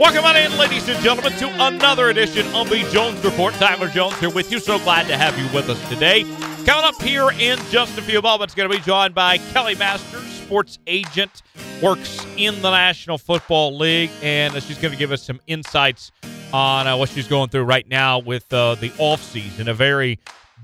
Welcome on in, ladies and gentlemen, to another edition of the Jones Report. Tyler Jones here with you. So glad to have you with us today. Coming up here in just a few moments, going to be joined by Kelli Masters, sports agent, works in the National Football League, and she's going to give us some insights on uh, what she's going through right now with uh, the off season. A very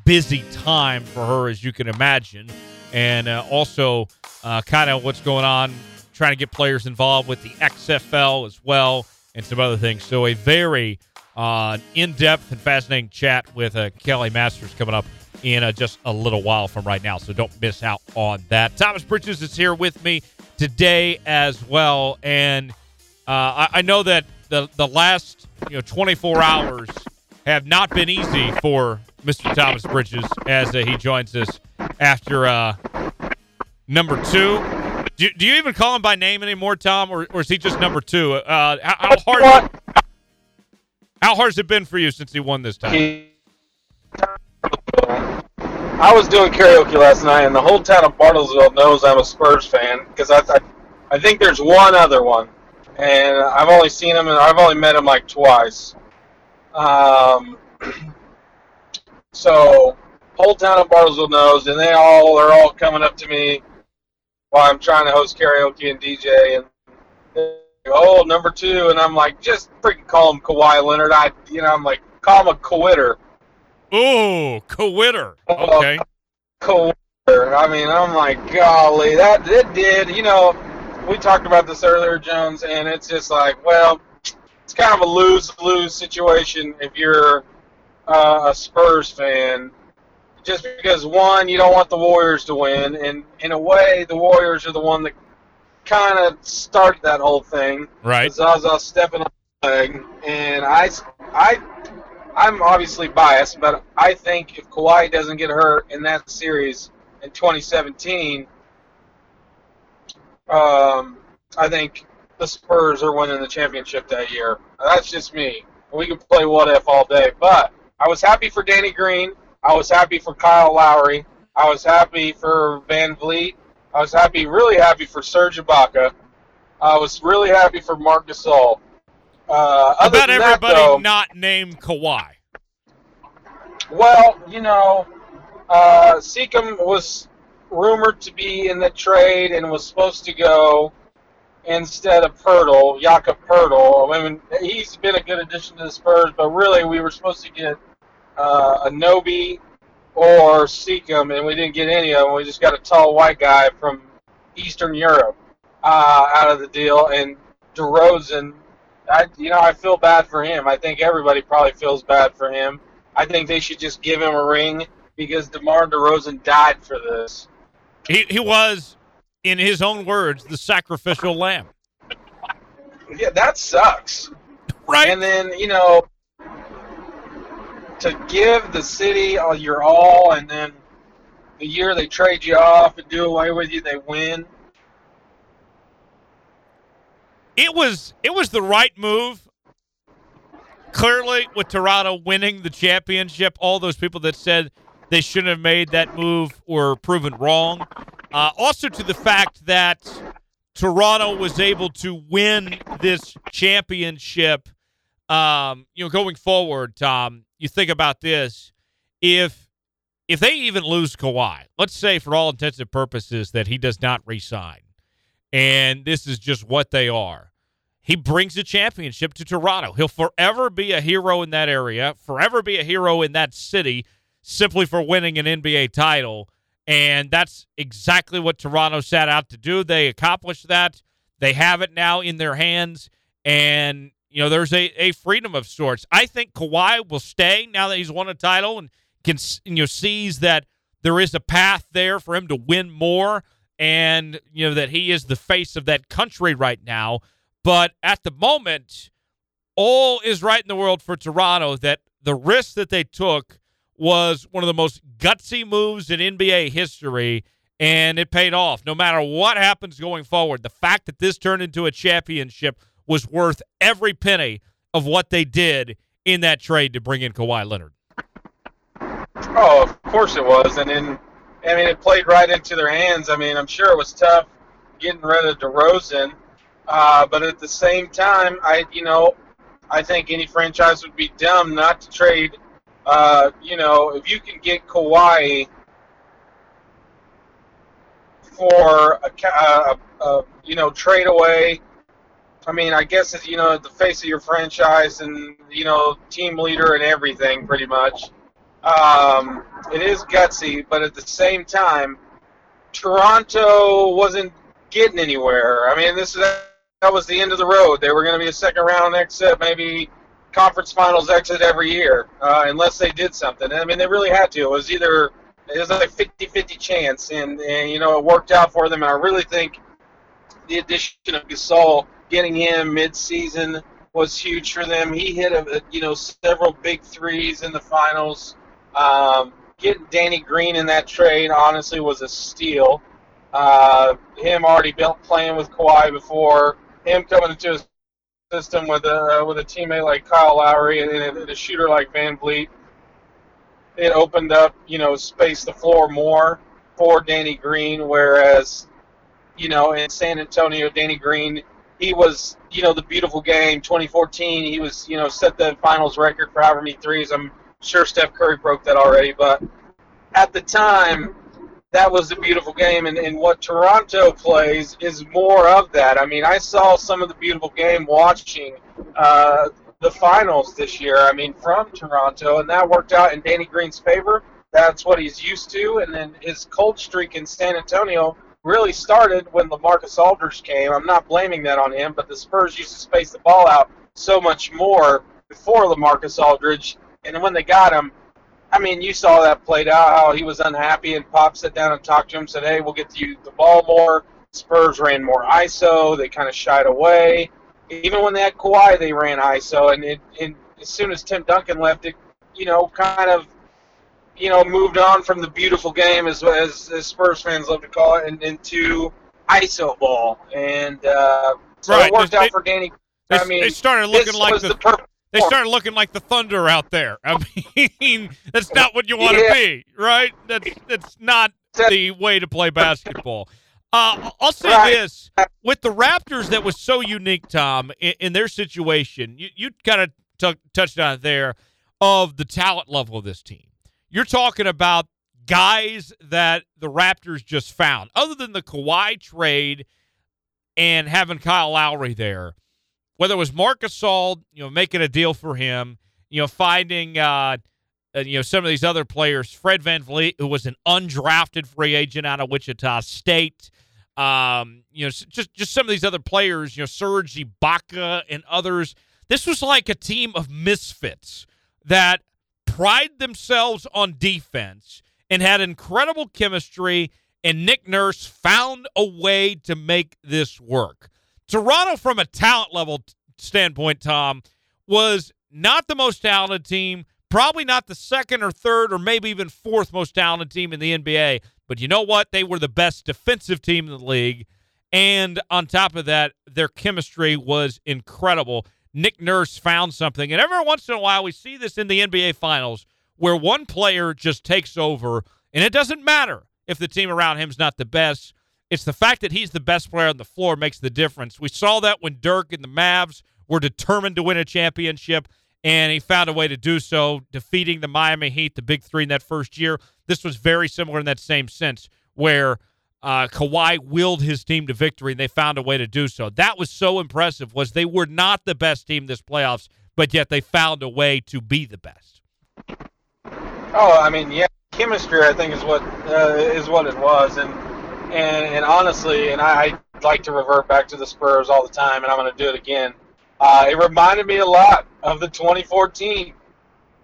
busy time for her, as you can imagine, and uh, also uh, kind of what's going on, trying to get players involved with the XFL as well and some other things. So a very uh, in-depth and fascinating chat with uh, Kelli Masters coming up in uh, just a little while from right now. So don't miss out on that. Thomas Bridges is here with me today as well, and uh, I, I, know that the the last you know 24 hours have not been easy for Mr. Thomas Bridges as uh, he joins us after uh, number two do, do you even call him by name anymore, Tom, or, or is he just number two? Uh, how, how hard? How hard has it been for you since he won this time? I was doing karaoke last night, and the whole town of Bartlesville knows I'm a Spurs fan because I, I, I think there's one other one, and I've only seen him and I've only met him like twice. Um, so whole town of Bartlesville knows, and they all are all coming up to me while I'm trying to host karaoke and DJ and oh number two and I'm like just freaking call him Kawhi Leonard. I you know I'm like call him a quitter. Ooh, quitter. Okay. Uh, quitter. I mean I'm like golly that it did you know we talked about this earlier Jones and it's just like well it's kind of a lose lose situation if you're uh, a Spurs fan just because one, you don't want the Warriors to win, and in a way, the Warriors are the one that kind of started that whole thing. Right. Zaza stepping on the leg, and I, I, I'm obviously biased, but I think if Kawhi doesn't get hurt in that series in 2017, um, I think the Spurs are winning the championship that year. That's just me. We can play what if all day, but I was happy for Danny Green. I was happy for Kyle Lowry. I was happy for VanVleet. I was happy, really happy for Serge Ibaka. I was really happy for Marc Gasol. Uh, About everybody that, though, not named Kawhi. Well, you know, uh, Siakam was rumored to be in the trade and was supposed to go instead of Poeltl, Jakob Poeltl. I mean, he's been a good addition to the Spurs, but really we were supposed to get uh, Anunoby or Siakam, and we didn't get any of them. We just got a tall white guy from Eastern Europe uh, out of the deal, and DeRozan. I, you know, I feel bad for him. I think everybody probably feels bad for him. I think they should just give him a ring because DeMar DeRozan died for this. He he was, in his own words, the sacrificial lamb. Yeah, that sucks. Right. And then you know, to give the city all your all, and then the year they trade you off and do away with you, they win. It was it was the right move. Clearly, with Toronto winning the championship, all those people that said they shouldn't have made that move were proven wrong. Uh, also, to the fact that Toronto was able to win this championship, um, you know, going forward, Tom, you think about this, if if they even lose Kawhi, let's say for all intents and purposes that he does not resign, and this is just what they are, he brings a championship to Toronto. He'll forever be a hero in that area, forever be a hero in that city, simply for winning an NBA title. And that's exactly what Toronto set out to do. They accomplished that. They have it now in their hands. And you know, there's a, a freedom of sorts. I think Kawhi will stay now that he's won a title and can you know sees that there is a path there for him to win more, and you know that he is the face of that country right now. But at the moment, all is right in the world for Toronto. That the risk that they took was one of the most gutsy moves in NBA history, and it paid off. No matter what happens going forward, the fact that this turned into a championship was worth every penny of what they did in that trade to bring in Kawhi Leonard. Oh, of course it was, and then I mean it played right into their hands. I mean, I'm sure it was tough getting rid of DeRozan, Uh, but at the same time, I you know, I think any franchise would be dumb not to trade. Uh, you know, if you can get Kawhi for a, a, a you know trade away. I mean, I guess it's you know the face of your franchise and you know team leader and everything, pretty much. Um, it is gutsy, but at the same time, Toronto wasn't getting anywhere. I mean, this is that was the end of the road. They were going to be a second round exit, maybe conference finals exit every year, uh, unless they did something. I mean, they really had to. It was either it was like 50-50 chance, and, and you know it worked out for them. And I really think the addition of Gasol, getting him mid-season, was huge for them. He hit a, you know several big threes in the finals. Um, getting Danny Green in that trade honestly was a steal. Uh, him already built playing with Kawhi before, him coming into his system with a with a teammate like Kyle Lowry and, and a shooter like VanVleet it opened up, you know, space the floor more for Danny Green, whereas, you know, in San Antonio, Danny Green, he was, you know, the beautiful game 2014. He was, you know, set the finals record for however many threes. I'm sure Steph Curry broke that already, but at the time, that was the beautiful game. And, and what Toronto plays is more of that. I mean, I saw some of the beautiful game watching uh, the finals this year. I mean, from Toronto, and that worked out in Danny Green's favor. That's what he's used to, and then his cold streak in San Antonio really started when LaMarcus Aldridge came. I'm not blaming that on him, but the Spurs used to space the ball out so much more before LaMarcus Aldridge, and when they got him, I mean, you saw that played out how he was unhappy, and Pop sat down and talked to him, said, "Hey, we'll get you the ball more." Spurs ran more ISO. They kind of shied away even when they had Kawhi, they ran ISO, and, it, and as soon as Tim Duncan left, it you know kind of you know moved on from the beautiful game, as as, as Spurs fans love to call it, and into ISO ball, and uh, so right. it worked out for Danny. They, I mean, they started looking like the, the they started looking like the Thunder out there. I mean, that's not what you want to yeah. be, right? That's that's not the way to play basketball. Uh, I'll say right. this with the Raptors, that was so unique, Tom, in, in their situation. You, you kind of t- touched on it there of the talent level of this team. You're talking about guys that the Raptors just found, other than the Kawhi trade and having Kyle Lowry there. Whether it was Marcus Gasol, you know, making a deal for him, you know, finding uh, uh, you know some of these other players, Fred Van VanVleet, who was an undrafted free agent out of Wichita State, um, you know, just just some of these other players, you know, Serge Ibaka and others. This was like a team of misfits that pride themselves on defense and had incredible chemistry. And Nick Nurse found a way to make this work. Toronto, from a talent level standpoint, Tom, was not the most talented team, probably not the second or third or maybe even fourth most talented team in the NBA, but you know what? They were the best defensive team in the league. And on top of that, their chemistry was incredible. Nick Nurse found something. And every once in a while, we see this in the NBA Finals where one player just takes over, and it doesn't matter if the team around him is not the best. It's the fact that he's the best player on the floor makes the difference. We saw that when Dirk and the Mavs were determined to win a championship and he found a way to do so, defeating the Miami Heat, the big three in that first year. This was very similar in that same sense, where uh, Kawhi willed his team to victory, and they found a way to do so. That was so impressive. Was they were not the best team this playoffs, but yet they found a way to be the best. Oh, I mean, yeah, chemistry. I think is what uh, is what it was, and and, and honestly, and I, I like to revert back to the Spurs all the time, and I'm going to do it again. Uh, it reminded me a lot of the 2014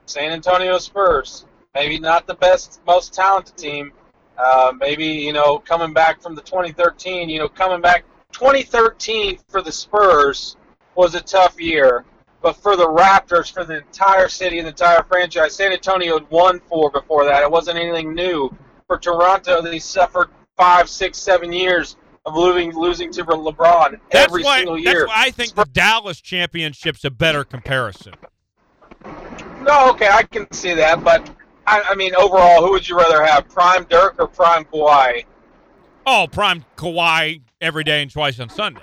San Antonio Spurs. Maybe not the best, most talented team. Uh, maybe you know coming back from the 2013. You know coming back 2013 for the Spurs was a tough year, but for the Raptors, for the entire city and the entire franchise, San Antonio had won four before that. It wasn't anything new. For Toronto, they suffered five, six, seven years of losing losing to LeBron that's every why, single year. That's why I think the Dallas championship's a better comparison. No, okay, I can see that, but I, I mean, overall, who would you rather have, Prime Dirk or Prime Kawhi? Oh, Prime Kawhi every day and twice on Sunday.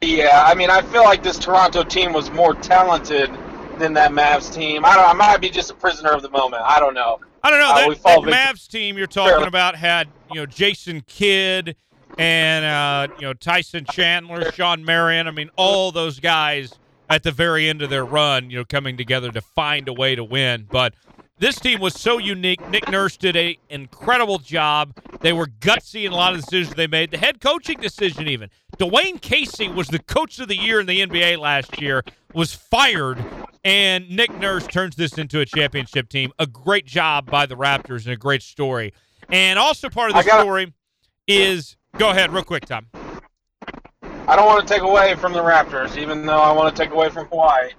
Yeah, I mean, I feel like this Toronto team was more talented than that Mavs team. I don't. I might be just a prisoner of the moment. I don't know. I don't know. Uh, that, that Mavs team you're talking about had you know Jason Kidd and uh, you know Tyson Chandler, Shawn Marion. I mean, all those guys at the very end of their run, you know, coming together to find a way to win. But this team was so unique. Nick Nurse did a incredible job. They were gutsy in a lot of the decisions they made. The head coaching decision, even Dwane Casey was the coach of the year in the NBA last year. Was fired, and Nick Nurse turns this into a championship team. A great job by the Raptors and a great story. And also part of the story is go ahead, real quick, Tom. I don't want to take away from the Raptors, even though I want to take away from Kawhi.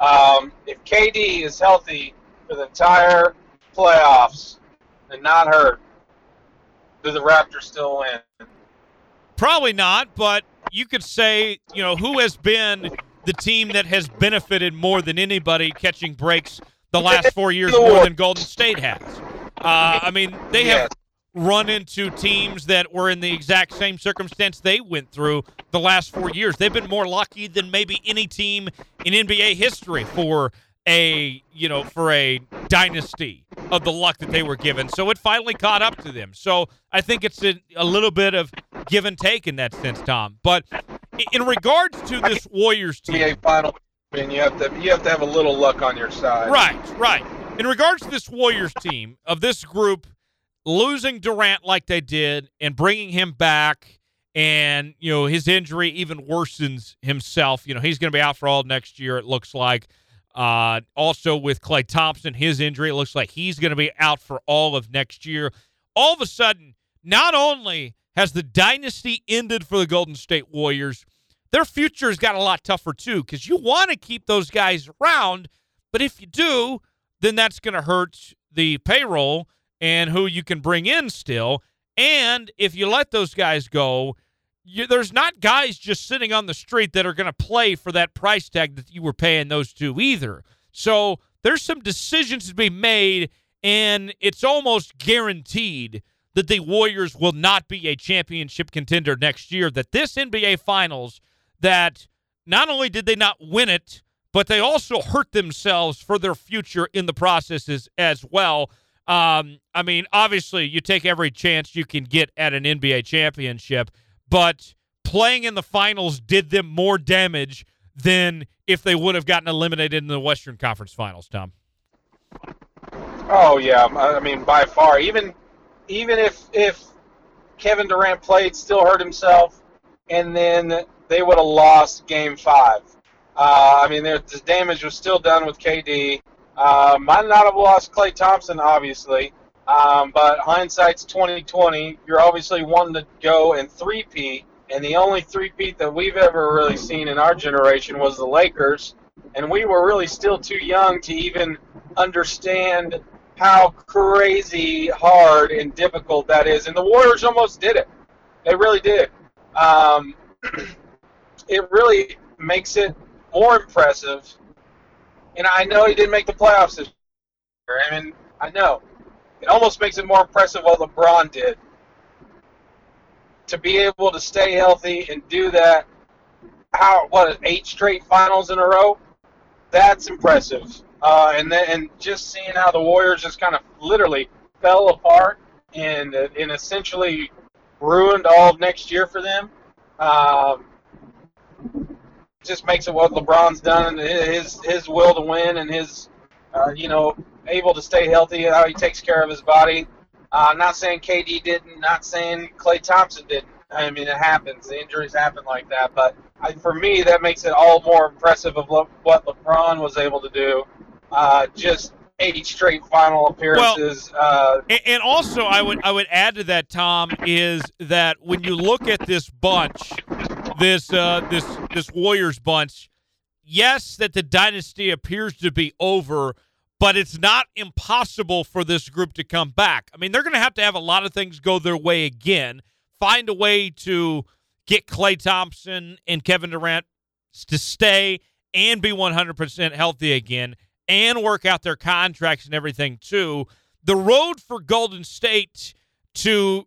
Um, if KD is healthy for the entire playoffs and not hurt, do the Raptors still win? Probably not, but you could say, you know, who has been the team that has benefited more than anybody catching breaks the last four years more than Golden State has. Uh, I mean, they have run into teams that were in the exact same circumstance they went through the last four years. They've been more lucky than maybe any team in NBA history for a you know for a dynasty of the luck that they were given. So it finally caught up to them. So I think it's a, a little bit of give and take in that sense, Tom. But in regards to this Warriors team, NBA final, and you have to you have to have a little luck on your side. Right, right. In regards to this Warriors team, of this group losing Durant like they did and bringing him back, and, you know, his injury even worsens himself. You know, he's going to be out for all next year, it looks like. Uh, also, with Klay Thompson, his injury, it looks like he's going to be out for all of next year. All of a sudden, not only has the dynasty ended for the Golden State Warriors, their future has got a lot tougher too because you want to keep those guys around, but if you do, then that's going to hurt the payroll and who you can bring in still. And if you let those guys go, you, there's not guys just sitting on the street that are going to play for that price tag that you were paying those two either. So there's some decisions to be made, and it's almost guaranteed that the Warriors will not be a championship contender next year. That this NBA Finals, that not only did they not win it, but they also hurt themselves for their future in the processes as well. Um, I mean, obviously, you take every chance you can get at an NBA championship, but playing in the finals did them more damage than if they would have gotten eliminated in the Western Conference Finals, Tom. Oh yeah, I mean by far. Even even if if Kevin Durant played, still hurt himself, and then they would have lost Game Five. Uh, I mean, the damage was still done with KD. Uh, might not have lost Klay Thompson, obviously, um, but hindsight's twenty twenty. You're obviously wanting to go and three-peat, and the only three-peat that we've ever really seen in our generation was the Lakers, and we were really still too young to even understand how crazy hard and difficult that is. And the Warriors almost did it. They really did. Um, it really makes it more impressive. And I know he didn't make the playoffs this year. I mean, I know. It almost makes it more impressive what LeBron did. To be able to stay healthy and do that, how what eight straight finals in a row? That's impressive. Uh, and then and just seeing how the Warriors just kind of literally fell apart and and essentially ruined all of next year for them. Um, just makes it what LeBron's done, his his will to win, and his uh, you know able to stay healthy, how he takes care of his body. Uh, not saying KD didn't, not saying Klay Thompson didn't. I mean, it happens. The injuries happen like that. But I, for me, that makes it all more impressive of Le- what LeBron was able to do. Uh, just eight straight final appearances. uh, And, and also, I would I would add to that, Tom, is that when you look at this bunch, this uh, this this Warriors bunch, yes, that the dynasty appears to be over, but it's not impossible for this group to come back. I mean, they're going to have to have a lot of things go their way again. Find a way to get Klay Thompson and Kevin Durant to stay and be 100% healthy again and work out their contracts and everything too. The road for Golden State to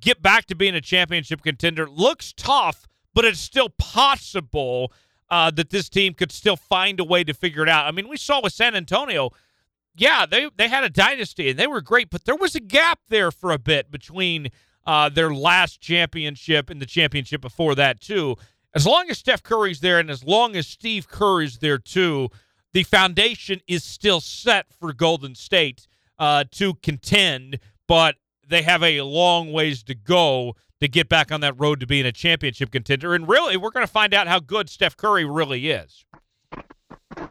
get back to being a championship contender looks tough, but it's still possible uh, that this team could still find a way to figure it out. I mean, we saw with San Antonio, yeah, they they had a dynasty and they were great, but there was a gap there for a bit between uh, their last championship and the championship before that too. As long as Steph Curry's there and as long as Steve Kerr is there too, the foundation is still set for Golden State uh, to contend, but they have a long ways to go to get back on that road to being a championship contender. And really, we're going to find out how good Steph Curry really is.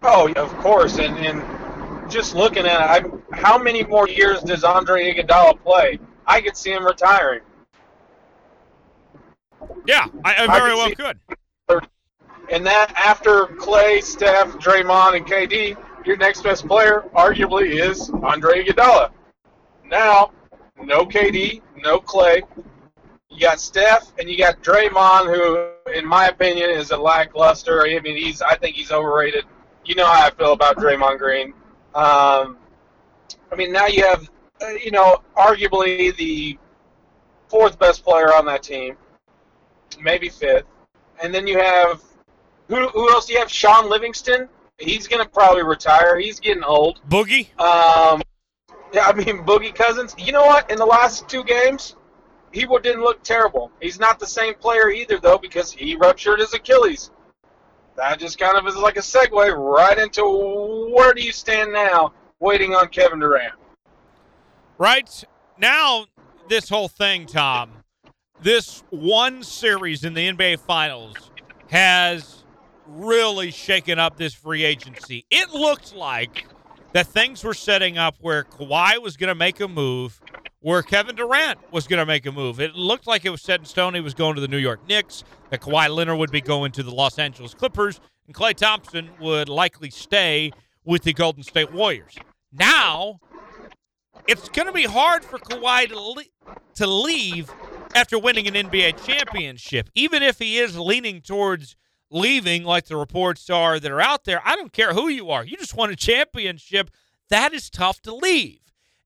Oh, of course. And, and just looking at it, I, how many more years does Andre Iguodala play? I could see him retiring. Yeah, I, I very I well could. And that after Klay, Steph, Draymond, and KD, your next best player arguably is Andre Iguodala. Now, no KD, no Klay. You got Steph and you got Draymond, who, in my opinion, is a lackluster. I mean, he's I think he's overrated. You know how I feel about Draymond Green. Um, I mean, now you have, uh, you know, arguably the fourth best player on that team, maybe fifth, and then you have who, who else do you have? Shaun Livingston. He's gonna probably retire. He's getting old. Boogie. Um, yeah, I mean Boogie Cousins. You know what? In the last two games, he didn't look terrible. He's not the same player either, though, because he ruptured his Achilles. That just kind of is like a segue right into where do you stand now, waiting on Kevin Durant. Right now, this whole thing, Tom, this one series in the NBA Finals has really shaken up this free agency. It looked like that things were setting up where Kawhi was going to make a move, where Kevin Durant was going to make a move. It looked like it was set in stone. He was going to the New York Knicks, that Kawhi Leonard would be going to the Los Angeles Clippers, and Klay Thompson would likely stay with the Golden State Warriors. Now, it's going to be hard for Kawhi to, le- to leave after winning an NBA championship, even if he is leaning towards – leaving, like the reports are that are out there, I don't care who you are. You just won a championship. That is tough to leave.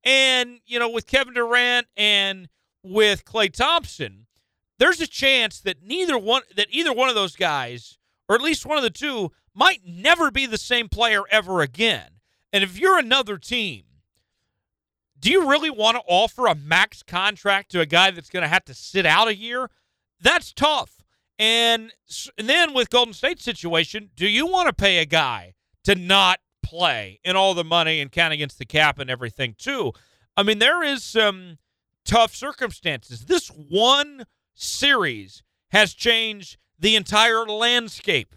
And, you know, with Kevin Durant and with Klay Thompson, there's a chance that neither one that either one of those guys, or at least one of the two, might never be the same player ever again. And if you're another team, do you really want to offer a max contract to a guy that's going to have to sit out a year? That's tough. And, and then with Golden State's situation, do you want to pay a guy to not play and all the money and count against the cap and everything too? I mean, there is some tough circumstances. This one series has changed the entire landscape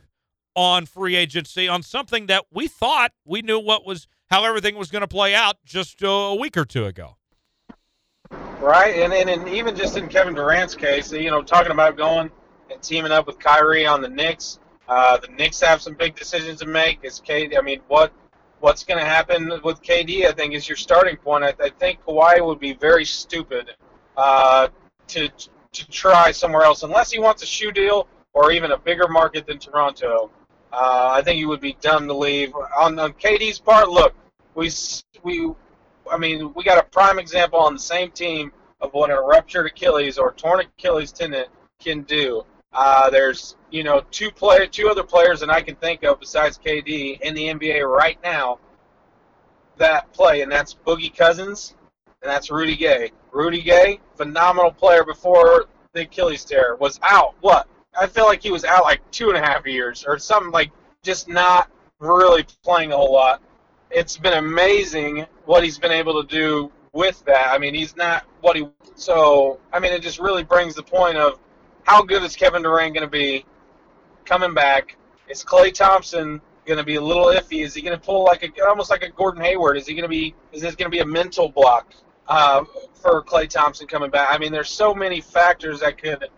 on free agency on something that we thought we knew what was how everything was going to play out just a week or two ago. Right, and, and and even just in Kevin Durant's case, you know, talking about going and teaming up with Kyrie on the Knicks. Uh, the Knicks have some big decisions to make. Is KD? I mean, what what's going to happen with KD? I think is your starting point. I, I think Kawhi would be very stupid uh, to to try somewhere else unless he wants a shoe deal or even a bigger market than Toronto. Uh, I think he would be dumb to leave. On, on KD's part, look, we we, I mean, we got a prime example on the same team of what a ruptured Achilles or torn Achilles tendon can do. Uh, there's you know two play two other players that I can think of besides KD in the NBA right now that play, and that's Boogie Cousins and that's Rudy Gay. Rudy Gay, phenomenal player before the Achilles tear, was out. What? I feel like he was out like two and a half years or something like just not really playing a whole lot. It's been amazing what he's been able to do with that. I mean, he's not what he so. I mean, it just really brings the point of how good is Kevin Durant going to be coming back? Is Klay Thompson going to be a little iffy? Is he going to pull like a almost like a Gordon Hayward? Is he going to be? Is this going to be a mental block uh, for Klay Thompson coming back? I mean, there's so many factors that could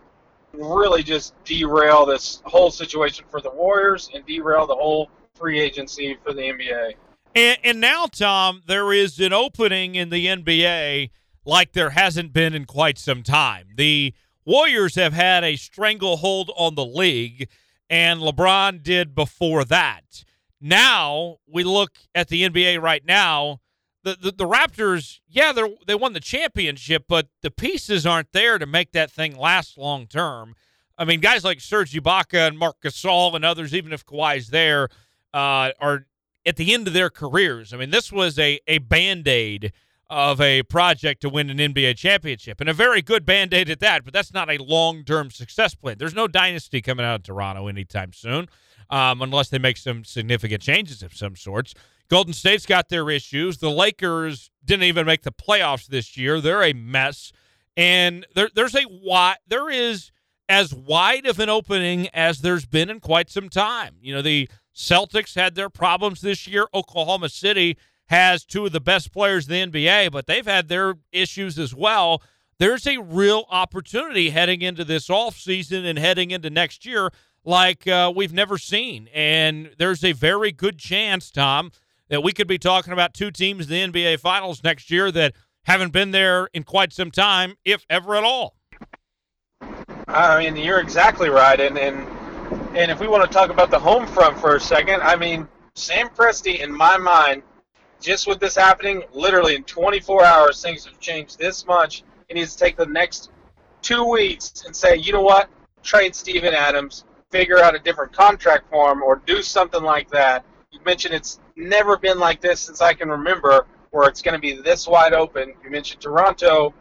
really just derail this whole situation for the Warriors and derail the whole free agency for the NBA. And, and now, Tom, there is an opening in the NBA like there hasn't been in quite some time. The Warriors have had a stranglehold on the league, and LeBron did before that. Now we look at the NBA right now. The, the, the Raptors, yeah, they they won the championship, but the pieces aren't there to make that thing last long term. I mean, guys like Serge Ibaka and Marc Gasol and others, even if Kawhi's there, uh, are at the end of their careers. I mean, this was a, a band aid of a project to win an NBA championship, and a very good band aid at that, but that's not a long term success plan. There's no dynasty coming out of Toronto anytime soon, um, unless they make some significant changes of some sorts. Golden State's got their issues. The Lakers didn't even make the playoffs this year. They're a mess. And there, there's a wide, there is as wide of an opening as there's been in quite some time. You know, the Celtics had their problems this year. Oklahoma City has two of the best players in the NBA, but they've had their issues as well. There's a real opportunity heading into this offseason and heading into next year like uh, we've never seen. And there's a very good chance, Tom, that we could be talking about two teams in the NBA Finals next year that haven't been there in quite some time, if ever at all. I mean, you're exactly right, and and and if we want to talk about the home front for a second, I mean, Sam Presti, in my mind, just with this happening, literally in 24 hours, things have changed this much. He needs to take the next two weeks and say, you know what, trade Steven Adams, figure out a different contract for him, or do something like that. You mentioned it's never been like this since I can remember, where it's going to be this wide open. You mentioned Toronto,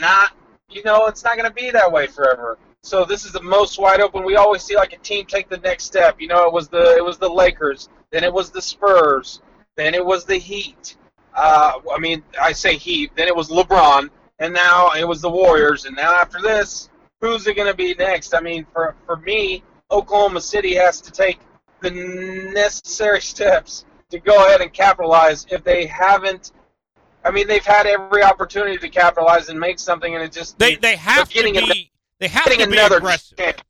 not, you know, it's not going to be that way forever. So this is the most wide open. We always see like a team take the next step. You know, it was the it was the Lakers, then it was the Spurs, then it was the Heat. Uh, I mean, I say Heat, then it was LeBron, and now it was the Warriors, and now after this, who's it going to be next? I mean, for for me, Oklahoma City has to take the necessary steps to go ahead and capitalize if they haven't. I mean, they've had every opportunity to capitalize and make something, and it just they they have to be a, they have to be aggressive. Chance.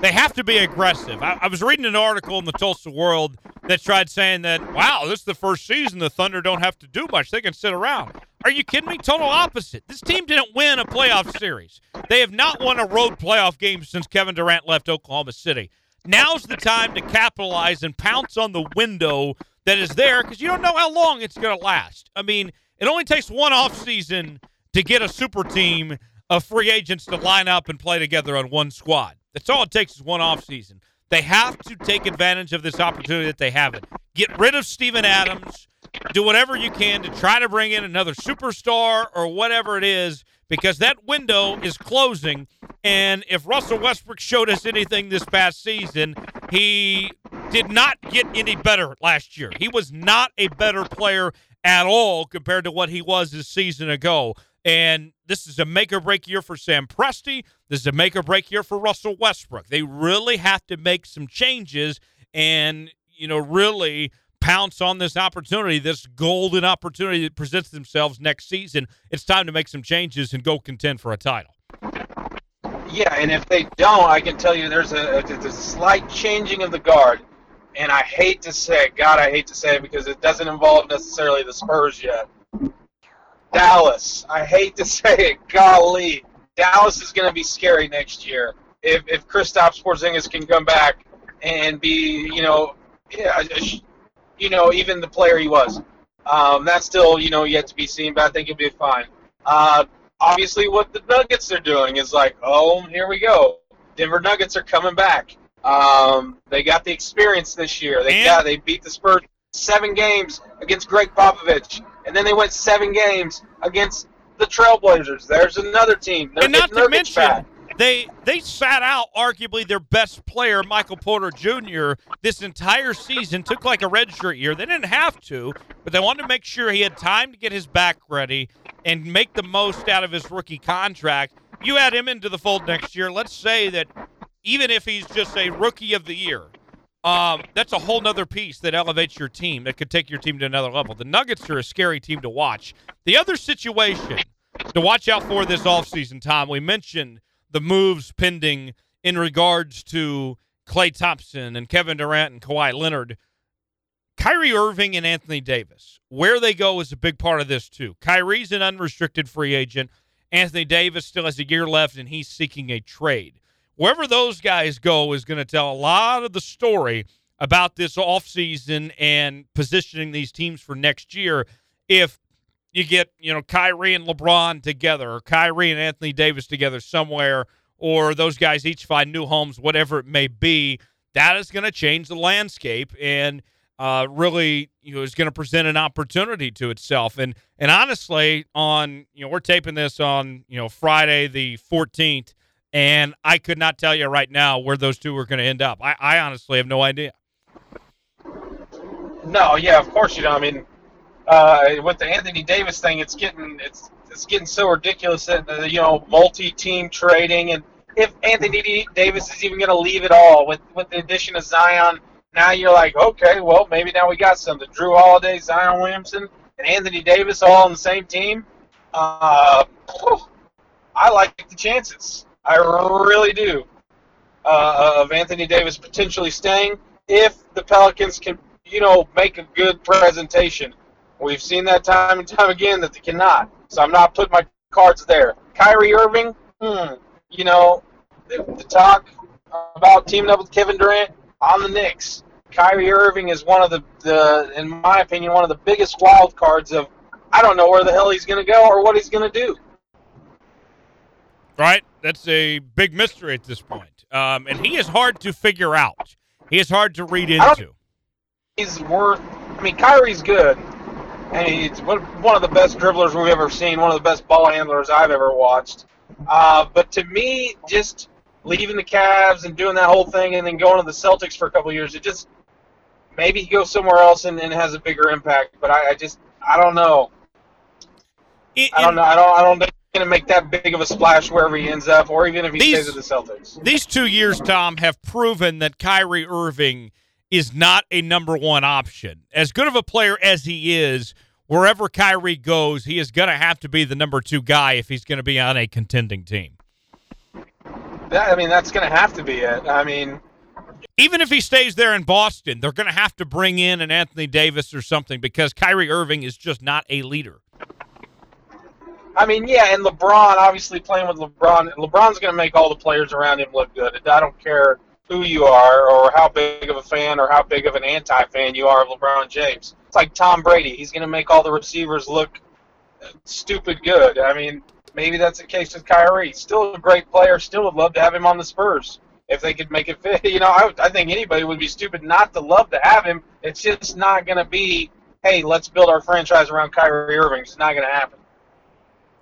They have to be aggressive. I, I, was reading an article in the Tulsa World that tried saying that, wow, this is the first season the Thunder don't have to do much. They can sit around. Are you kidding me? Total opposite. This team didn't win a playoff series. They have not won a road playoff game since Kevin Durant left Oklahoma City. Now's the time to capitalize and pounce on the window that is there because you don't know how long it's going to last. I mean, it only takes one off season to get a super team of free agents to line up and play together on one squad. That's all it takes is one off season. They have to take advantage of this opportunity that they have it. Get rid of Steven Adams. Do whatever you can to try to bring in another superstar or whatever it is because that window is closing. And if Russell Westbrook showed us anything this past season, he did not get any better last year. He was not a better player at all compared to what he was a season ago. And this is a make or break year for Sam Presti. This is a make or break year for Russell Westbrook. They really have to make some changes and, you know, really pounce on this opportunity, this golden opportunity that presents themselves next season. It's time to make some changes and go contend for a title. Yeah, and if they don't, I can tell you there's a, a, a slight changing of the guard. And I hate to say it, God, I hate to say it because it doesn't involve necessarily the Spurs yet. Dallas. I hate to say it, golly, Dallas is going to be scary next year if if Kristaps Porzingis can come back and be, you know, yeah, you know, even the player he was. Um, that's still, you know, yet to be seen, but I think he'll be fine. Uh, obviously, what the Nuggets are doing is like, oh, here we go. Denver Nuggets are coming back. Um, they got the experience this year. They got they beat the Spurs seven games against Gregg Popovich and then they went seven games against the Trailblazers. There's another team. They're and not to mention, they they sat out arguably their best player, Michael Porter Jr. This entire season took like a redshirt year. They didn't have to, but they wanted to make sure he had time to get his back ready and make the most out of his rookie contract. You add him into the fold next year. Let's say that even if he's just a rookie of the year, um, that's a whole nother piece that elevates your team that could take your team to another level. The Nuggets are a scary team to watch. The other situation to watch out for this offseason, Tom, we mentioned the moves pending in regards to Klay Thompson and Kevin Durant and Kawhi Leonard. Kyrie Irving and Anthony Davis, where they go is a big part of this too. Kyrie's an unrestricted free agent. Anthony Davis still has a year left and he's seeking a trade wherever those guys go is going to tell a lot of the story about this offseason and positioning these teams for next year if you get, you know, Kyrie and LeBron together or Kyrie and Anthony Davis together somewhere or those guys each find new homes, whatever it may be, that is going to change the landscape and uh, really you know is going to present an opportunity to itself. And and honestly, on you know we're taping this on you know Friday the 14th, and I could not tell you right now where those two are going to end up. I, I honestly have no idea. No, yeah, of course you don't. I mean, uh, with the Anthony Davis thing, it's getting it's it's getting so ridiculous that uh, you know multi-team trading and if Anthony Davis is even going to leave at all with with the addition of Zion, now you're like, okay, well maybe now we got something. Jrue Holiday, Zion Williamson, and Anthony Davis all on the same team. Uh, I like the chances. I really do. Uh, of Anthony Davis potentially staying if the Pelicans can, you know, make a good presentation. We've seen that time and time again that they cannot. So I'm not putting my cards there. Kyrie Irving, hmm, you know, the, the talk about teaming up with Kevin Durant on the Knicks. Kyrie Irving is one of the, the, in my opinion, one of the biggest wild cards of I don't know where the hell he's going to go or what he's going to do. Right, that's a big mystery at this point, um, and he is hard to figure out. He is hard to read into. He's worth. I mean, Kyrie's good, and he's one of the best dribblers we've ever seen. One of the best ball handlers I've ever watched. Uh, but to me, just leaving the Cavs and doing that whole thing, and then going to the Celtics for a couple years, it just maybe he goes somewhere else and, and has a bigger impact. But I, I just I don't know. It, I don't know. I don't. I don't think going to make that big of a splash wherever he ends up, or even if he these, stays at the Celtics. These two years, Tom, have proven that Kyrie Irving is not a number one option. As good of a player as he is, wherever Kyrie goes, he is going to have to be the number two guy if he's going to be on a contending team. That, I mean, that's going to have to be it. I mean, even if he stays there in Boston, they're going to have to bring in an Anthony Davis or something because Kyrie Irving is just not a leader. I mean, yeah, and LeBron obviously playing with LeBron. LeBron's going to make all the players around him look good. I don't care who you are or how big of a fan or how big of an anti-fan you are of LeBron James. It's like Tom Brady. He's going to make all the receivers look stupid good. I mean, maybe that's the case with Kyrie. Still a great player. Still would love to have him on the Spurs if they could make it fit. You know, I, I think anybody would be stupid not to love to have him. It's just not going to be, hey, let's build our franchise around Kyrie Irving. It's not going to happen.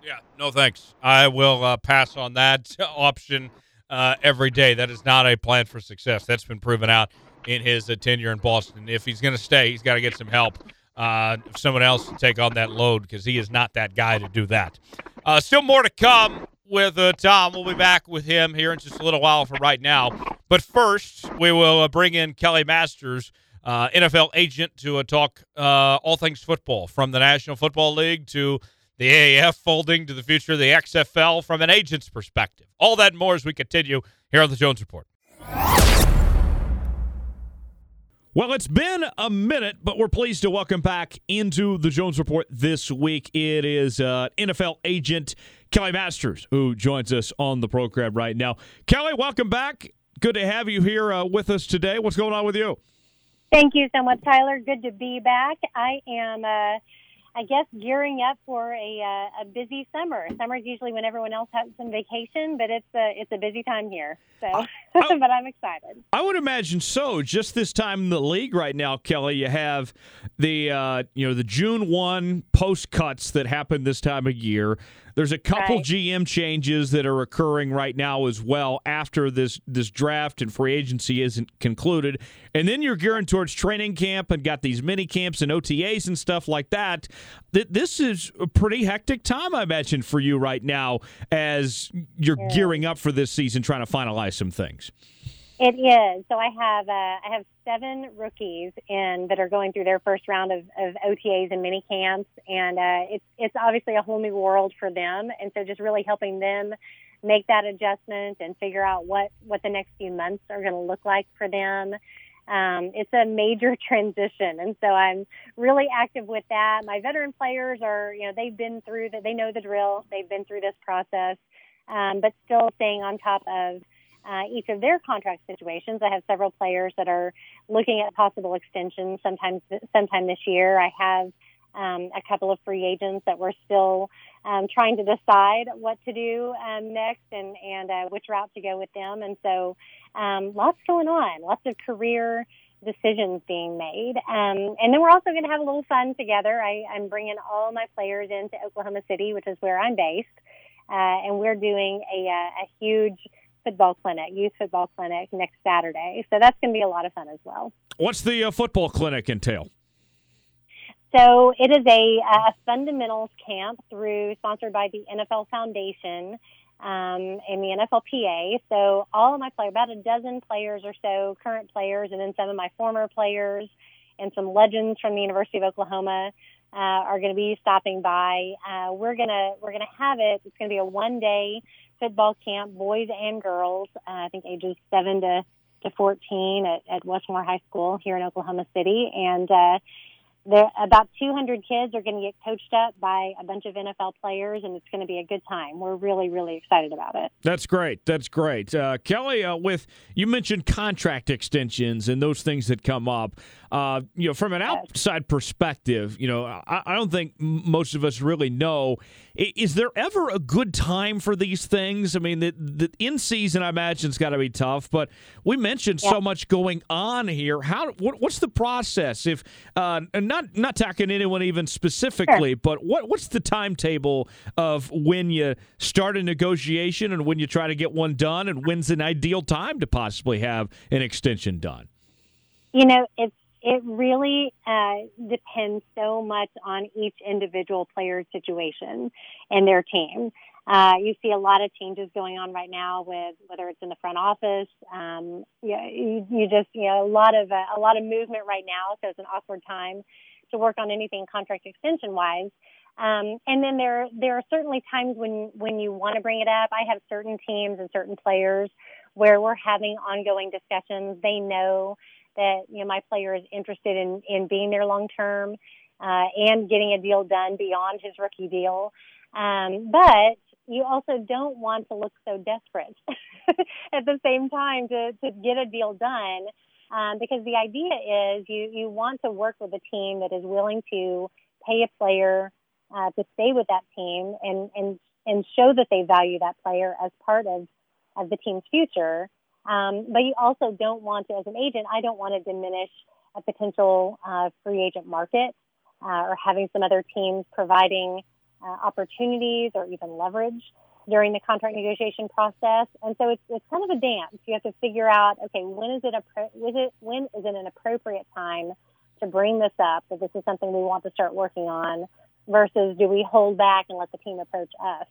Yeah, no thanks. I will uh, pass on that option uh, every day. That is not a plan for success. That's been proven out in his uh, tenure in Boston. If he's going to stay, he's got to get some help. Uh, someone else to take on that load because he is not that guy to do that. Uh, still more to come with uh, Tom. We'll be back with him here in just a little while for right now. But first, we will bring in Kelli Masters, uh, NFL agent, to uh, talk uh, all things football from the National Football League to the AAF folding to the future of the XFL from an agent's perspective. All that and more as we continue here on the Jones Report. Well, it's been a minute, but we're pleased to welcome back into the Jones Report this week. It is uh, NFL agent Kelli Masters who joins us on the program right now. Kelli, welcome back. Good to have you here uh, with us today. What's going on with you? Thank you so much, Tyler. Good to be back. I am. Uh, I guess gearing up for a uh, a busy summer. Summer is usually when everyone else has some vacation, but it's a it's a busy time here. So, I, but I'm excited. I would imagine so. Just this time in the league right now, Kelli, you have the uh, you know the June one post cuts that happen this time of year. There's a couple right. GM changes that are occurring right now as well after this this draft and free agency isn't concluded. And then you're gearing towards training camp and got these mini camps and OTAs and stuff like that. This is a pretty hectic time, I imagine, for you right now as you're yeah. gearing up for this season, trying to finalize some things. It is. So I have uh, I have seven rookies in that are going through their first round of, of OTAs and mini camps, and uh, it's it's obviously a whole new world for them, and so just really helping them make that adjustment and figure out what what the next few months are going to look like for them. Um, it's a major transition, and so I'm really active with that. My veteran players are, you know, they've been through that, they know the drill, they've been through this process, um, but still staying on top of uh, each of their contract situations. I have several players that are looking at possible extensions sometimes sometime this year. I have um, a couple of free agents that we're still um, trying to decide what to do um, next and and uh, which route to go with them. And so, um, lots going on, lots of career decisions being made. Um, and then we're also going to have a little fun together. I, I'm bringing all my players into Oklahoma City, which is where I'm based, uh, and we're doing a, a, a huge football clinic, youth football clinic next Saturday. So that's going to be a lot of fun as well. What's the uh, football clinic entail? So it is a, a fundamentals camp through sponsored by the NFL Foundation um, in the NFLPA. So all of my players, about a dozen players or so, current players, and then some of my former players and some legends from the University of Oklahoma uh, are going to be stopping by. Uh, we're gonna we're gonna have it. It's going to be a one day football camp, boys and girls. Uh, I think ages seven to to 14 at, at Westmoore High School here in Oklahoma City, and uh, there about 200 kids are going to get coached up by a bunch of NFL players, and it's going to be a good time. We're really, really excited about it. That's great. That's great, uh, Kelli. Uh, with you mentioned contract extensions and those things that come up. Uh, you know, from an outside perspective, you know, I, I don't think most of us really know. Is there ever a good time for these things? I mean, the, the in season, I imagine, has got to be tough. But we mentioned yeah. so much going on here. How? What, what's the process? If uh, not not talking anyone even specifically, sure. but what what's the timetable of when you start a negotiation and when you try to get one done, and when's an ideal time to possibly have an extension done? You know, it's it really uh, depends so much on each individual player's situation and their team. Uh, you see a lot of changes going on right now with whether it's in the front office. Um, you, you, just you know a lot of uh, a lot of movement right now, so it's an awkward time to work on anything contract extension wise. Um, and then there there are certainly times when when you want to bring it up. I have certain teams and certain players where we're having ongoing discussions. They know that you know my player is interested in in being there long term uh, and getting a deal done beyond his rookie deal. Um, but you also don't want to look so desperate at the same time to to get a deal done. Um, because the idea is you you want to work with a team that is willing to pay a player uh, to stay with that team and and and show that they value that player as part of of the team's future. Um, but you also don't want to, as an agent, I don't want to diminish a potential uh, free agent market uh, or having some other teams providing uh, opportunities or even leverage during the contract negotiation process. And so it's, it's kind of a dance. You have to figure out, okay, when is it, a, is it when is it an appropriate time to bring this up that this is something we want to start working on versus do we hold back and let the team approach us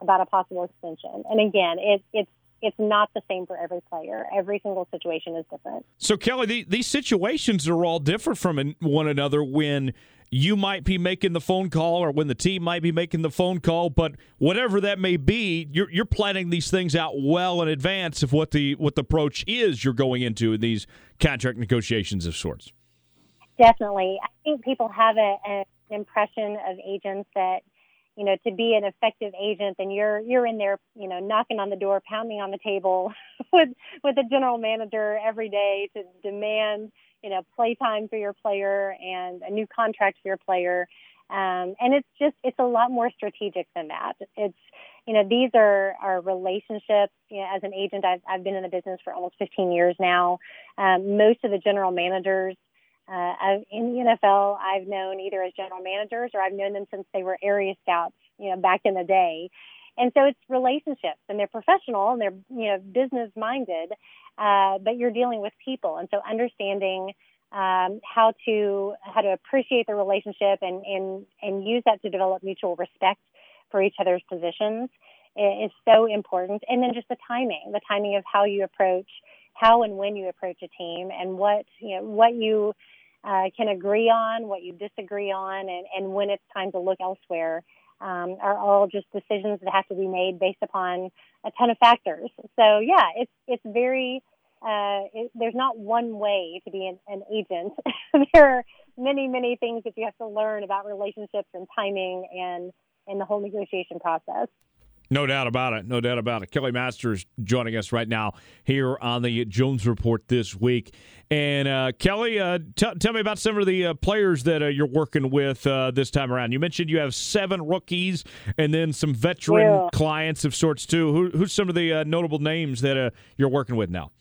about a possible extension? And again, it, it's it's not the same for every player. Every single situation is different. So, Kelli, the, these situations are all different from one another when you might be making the phone call or when the team might be making the phone call, but whatever that may be, you're, you're planning these things out well in advance of what the what the approach is you're going into in these contract negotiations of sorts. Definitely. I think people have a, an impression of agents that – you know, to be an effective agent, then you're you're in there, you know, knocking on the door, pounding on the table with with the general manager every day to demand, you know, play time for your player and a new contract for your player. Um, and it's just it's a lot more strategic than that. It's you know these are are relationships. You know, as an agent, I've I've been in the business for almost 15 years now. Um, most of the general managers uh, in the NFL, I've known either as general managers or I've known them since they were area scouts, you know, back in the day. And so it's relationships, and they're professional and they're you know business minded, uh, but you're dealing with people, and so understanding um, how to how to appreciate the relationship and and and use that to develop mutual respect for each other's positions is so important. And then just the timing, the timing of how you approach, how and when you approach a team, and what you know what you uh, can agree on, what you disagree on, and, and when it's time to look elsewhere um, are all just decisions that have to be made based upon a ton of factors. So yeah, it's it's very uh, it, there's not one way to be an, an agent. there are many many things that you have to learn about relationships and timing and and the whole negotiation process. No doubt about it. No doubt about it. Kelli Masters joining us right now here on the Jones Report this week. And uh, Kelli, uh, t- tell me about some of the uh, players that uh, you're working with uh, this time around. You mentioned you have seven rookies and then some veteran Yeah. clients of sorts too. Who, who's some of the uh, notable names that you're working with now?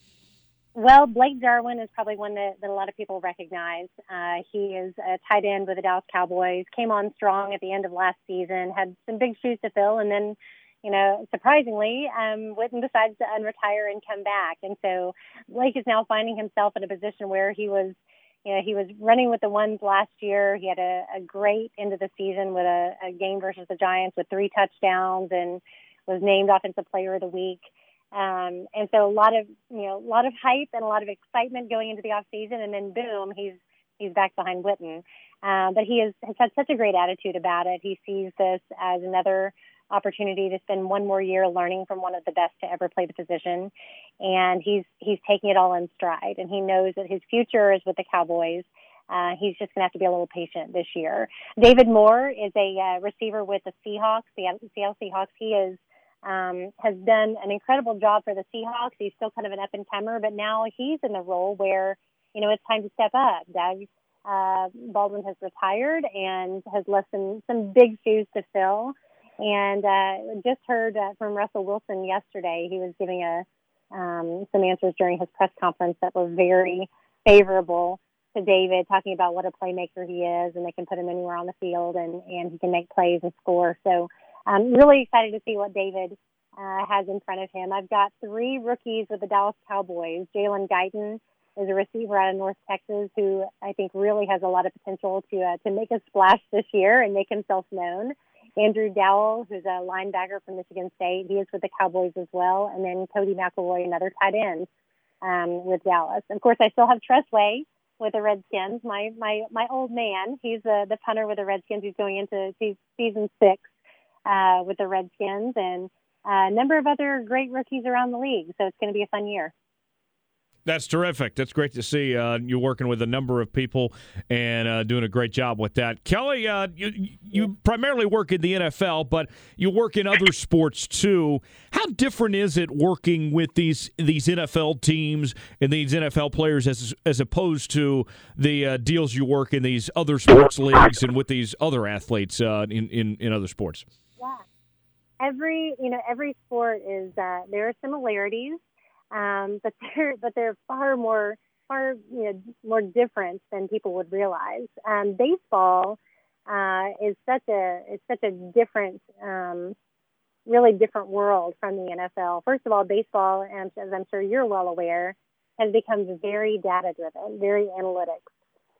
Well, Blake Jarwin is probably one that, that a lot of people recognize. Uh, he is a tight end with the Dallas Cowboys. Came on strong at the end of last season. Had some big shoes to fill, and then, you know, surprisingly, um, Witten decides to unretire and come back. And so Blake is now finding himself in a position where he was, you know, he was running with the ones last year. He had a, a great end of the season with a, a game versus the Giants with three touchdowns and was named Offensive Player of the Week. Um, and so a lot of you know a lot of hype and a lot of excitement going into the off season, and then boom, he's he's back behind Witten. Uh, but he has, has had such a great attitude about it. He sees this as another opportunity to spend one more year learning from one of the best to ever play the position, and he's he's taking it all in stride. And he knows that his future is with the Cowboys. Uh, he's just going to have to be a little patient this year. David Moore is a uh, receiver with the Seahawks, the Seattle Seahawks. He is um, has done an incredible job for the Seahawks. He's still kind of an up and comer, but now he's in the role where, you know, it's time to step up. Doug uh, Baldwin has retired and has left some, some big shoes to fill. And uh, just heard uh, from Russell Wilson yesterday. He was giving a um, some answers during his press conference that were very favorable to David, talking about what a playmaker he is, and they can put him anywhere on the field, and and he can make plays and score. So I'm really excited to see what David uh, has in front of him. I've got three rookies with the Dallas Cowboys. Jalen Guyton is a receiver out of North Texas who I think really has a lot of potential to uh, to make a splash this year and make himself known. Andrew Dowell, who's a linebacker from Michigan State, he is with the Cowboys as well. And then Cody McElroy, another tight end um, with Dallas. Of course, I still have Tress Way with the Redskins. My my my old man, he's uh, the punter with the Redskins. He's going into season six uh, with the Redskins and a number of other great rookies around the league. So it's going to be a fun year. That's terrific. That's great to see uh, you working with a number of people and uh, doing a great job with that. Kelli, uh, you you primarily work in the NFL, but you work in other sports too. How different is it working with these these NFL teams and these NFL players as as opposed to the uh, deals you work in these other sports leagues and with these other athletes uh, in, in in other sports? Yeah, every you know every sport is uh, there are similarities um, but they're but they're far more far you know more different than people would realize. Um, baseball uh, is such a it's such a different, um, really different world from the NFL. First of all, baseball, as I'm sure you're well aware, has become very data driven, very analytics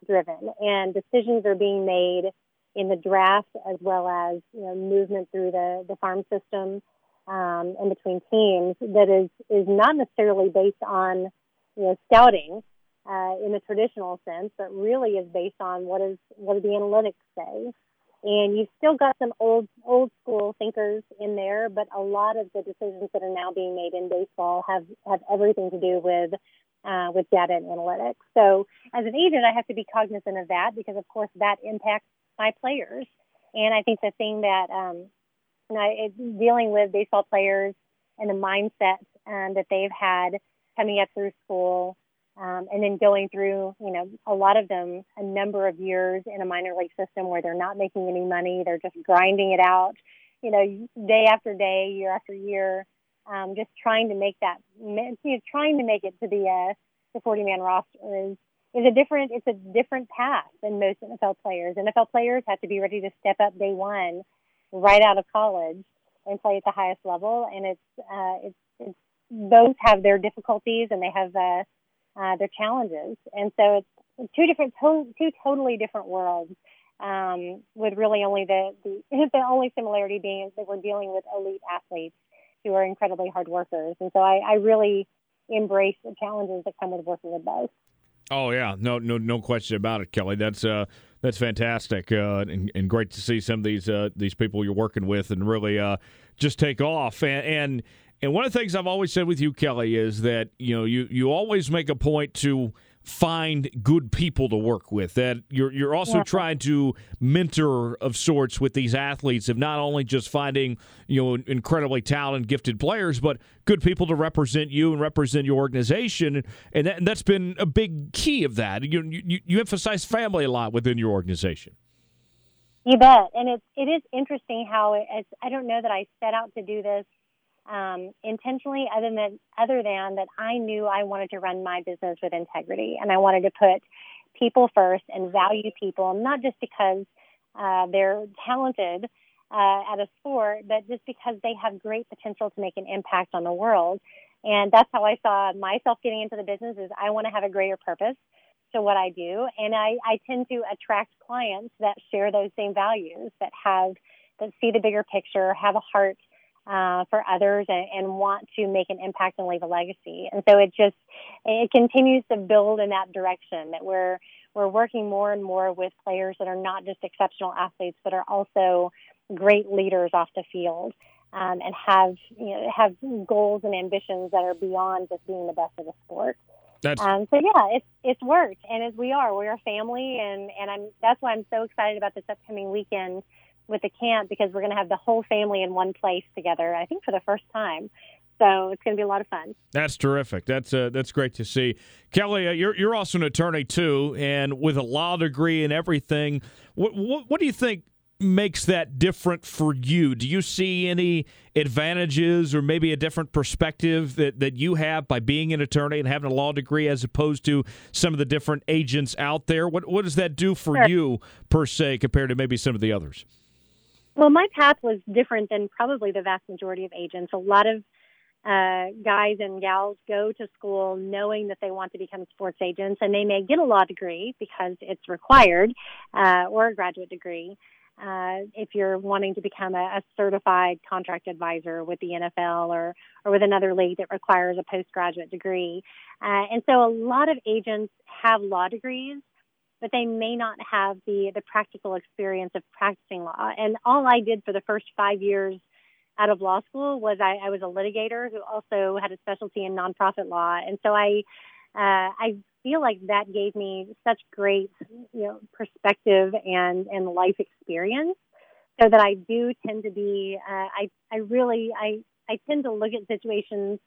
driven, and decisions are being made in the draft as well as you know movement through the the farm system um, in between teams that is is not necessarily based on you know scouting uh, in the traditional sense, but really is based on what is what do the analytics say. And you've still got some old old school thinkers in there, but a lot of the decisions that are now being made in baseball have have everything to do with uh, with data and analytics. So as an agent, I have to be cognizant of that because, of course, that impacts my players. And I think the thing that um, you know, it's dealing with baseball players and the mindset um, that they've had coming up through school, um, and then going through, you know, a lot of them a number of years in a minor league system where they're not making any money, they're just grinding it out, you know, day after day, year after year, um, just trying to make that, you know, trying to make it to the uh, the 40 man roster is is a different it's a different path than most NFL players. NFL players have to be ready to step up day one right out of college and play at the highest level. And it's uh, it's, it's both have their difficulties and they have uh, uh, their challenges. And so it's two different, to- two totally different worlds. Um, with really only the, the the only similarity being that we're dealing with elite athletes who are incredibly hard workers, and so I, I really embrace the challenges that come with working with both. Oh yeah, no, no, no question about it, Kelli. That's uh, that's fantastic, uh, and, and great to see some of these uh, these people you're working with and really uh, just take off. And, and And one of the things I've always said with you, Kelli, is that you know you you always make a point to find good people to work with. That you're you're also yeah. trying to mentor of sorts with these athletes of not only just finding you know incredibly talented, gifted players, but good people to represent you and represent your organization. And, that, has been a big key of that. You, you you emphasize family a lot within your organization. You bet, and it's it is interesting how it, I don't know that I set out to do this um, intentionally other than other than that I knew I wanted to run my business with integrity and I wanted to put people first and value people not just because uh, they're talented uh, at a sport but just because they have great potential to make an impact on the world. And that's how I saw myself getting into the business is I want to have a greater purpose to what I do and I, I tend to attract clients that share those same values that have that see the bigger picture have a heart uh, for others and, and, want to make an impact and leave a legacy. And so it just it continues to build in that direction that we're we're working more and more with players that are not just exceptional athletes, but are also great leaders off the field. Um, and have you know, have goals and ambitions that are beyond just being the best of the sport. That's... Um, so yeah, it's it's worked, and as we are, we're a family, and and I'm that's why I'm so excited about this upcoming weekend with the camp because we're going to have the whole family in one place together. I think for the first time. So it's going to be a lot of fun. That's terrific. That's uh, that's great to see. Kelli, uh, you're you're also an attorney too, and with a law degree and everything. What what, what do you think makes that different for you? Do you see any advantages or maybe a different perspective that, that you have by being an attorney and having a law degree as opposed to some of the different agents out there? What what does that do for sure. you per se compared to maybe some of the others? Well, my path was different than probably the vast majority of agents. A lot of uh, guys and gals go to school knowing that they want to become sports agents, and they may get a law degree because it's required, uh, or a graduate degree. Uh, if you're wanting to become a, a, certified contract advisor with the NFL or, or with another league that requires a postgraduate degree. Uh, and so a lot of agents have law degrees, but they may not have the the practical experience of practicing law. And all I did for the first five years out of law school was I, I was a litigator who also had a specialty in nonprofit law, and so I uh, I feel like that gave me such great you know perspective and and life experience, so that I do tend to be uh, I I really I I tend to look at situations.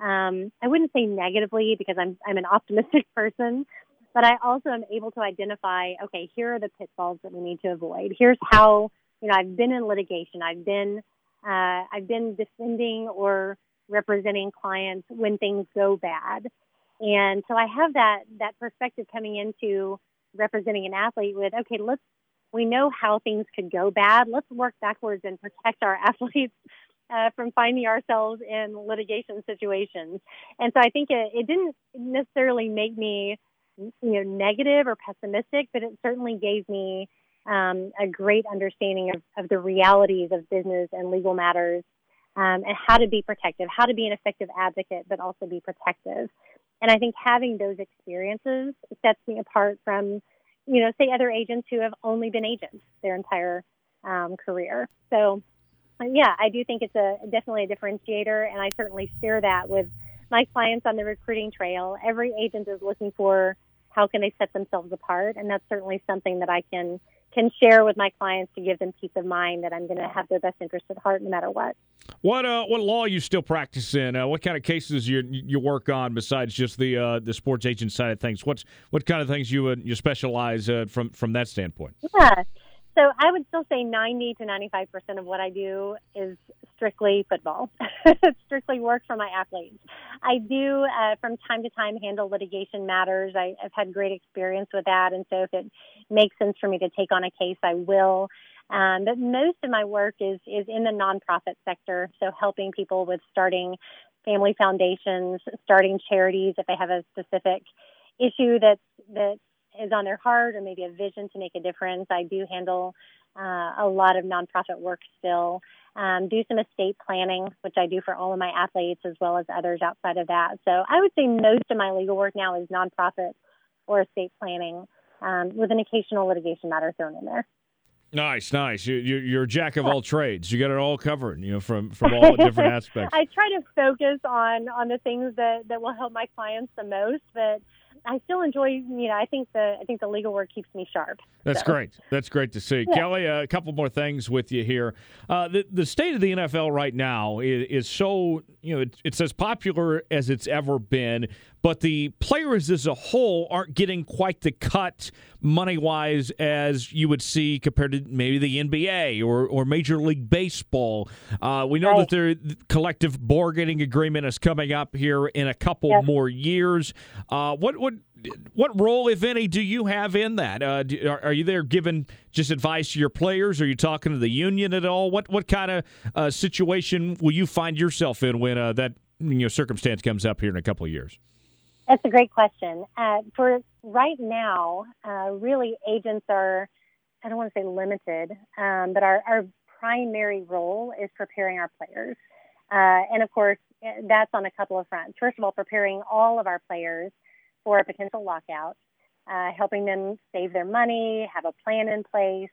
Um, I wouldn't say negatively because I'm I'm an optimistic person, but I also am able to identify, okay, here are the pitfalls that we need to avoid. Here's how, you know, I've been in litigation. I've been, uh, I've been defending or representing clients when things go bad. And so I have that, that perspective coming into representing an athlete with, okay, let's, we know how things could go bad. Let's work backwards and protect our athletes uh, from finding ourselves in litigation situations. And so I think it, it didn't necessarily make me you know negative or pessimistic, but it certainly gave me um, a great understanding of, of the realities of business and legal matters um, and how to be protective, how to be an effective advocate, but also be protective. And I think having those experiences sets me apart from, you know, say other agents who have only been agents their entire um, career. So, yeah, I do think it's a definitely a differentiator, and I certainly share that with my clients on the recruiting trail. Every agent is looking for how can they set themselves apart, and that's certainly something that I can can share with my clients to give them peace of mind that I'm going to have their best interest at heart no matter what. What uh, what law are you still practice in? Uh, what kind of cases you you work on besides just the uh, the sports agent side of things? What's what kind of things you uh, you specialize uh, from from that standpoint? Yeah. So I would still say 90 to 95 percent of what I do is strictly football. strictly work for my athletes. I do uh, from time to time handle litigation matters. I, I've had great experience with that, and so if it makes sense for me to take on a case, I will. Um, but most of my work is is in the nonprofit sector, so helping people with starting family foundations, starting charities if they have a specific issue that's that is on their heart or maybe a vision to make a difference. I do handle uh, a lot of nonprofit work still. Um, do some estate planning, which I do for all of my athletes as well as others outside of that. So I would say most of my legal work now is nonprofit or estate planning um, with an occasional litigation matter thrown in there. Nice, nice. You, you, you're a jack of all trades. You got it all covered. You know, from from all different aspects. I try to focus on on the things that that will help my clients the most, but I still enjoy. You know, I think the I think the legal work keeps me sharp. That's so. great. That's great to see, Yeah. Kelli. A couple more things with you here. Uh, the the state of the NFL right now is, is so you know it, it's as popular as it's ever been, but the players as a whole aren't getting quite the cut money wise as you would see compared to maybe the NBA or or Major League Baseball. Uh, we know Right. that their collective bargaining agreement is coming up here in a couple Yep. more years. Uh, what what what role, if any, do you have in that? Uh, do, are, are you there giving just advice to your players? Are you talking to the union at all? What what kind of uh, situation will you find yourself in when uh, that you know circumstance comes up here in a couple of years? That's a great question. Uh, for right now, uh, really, agents are, I don't want to say limited, um, but our, our primary role is preparing our players. Uh, and of course, that's on a couple of fronts. First of all, preparing all of our players for a potential lockout, uh, helping them save their money, have a plan in place,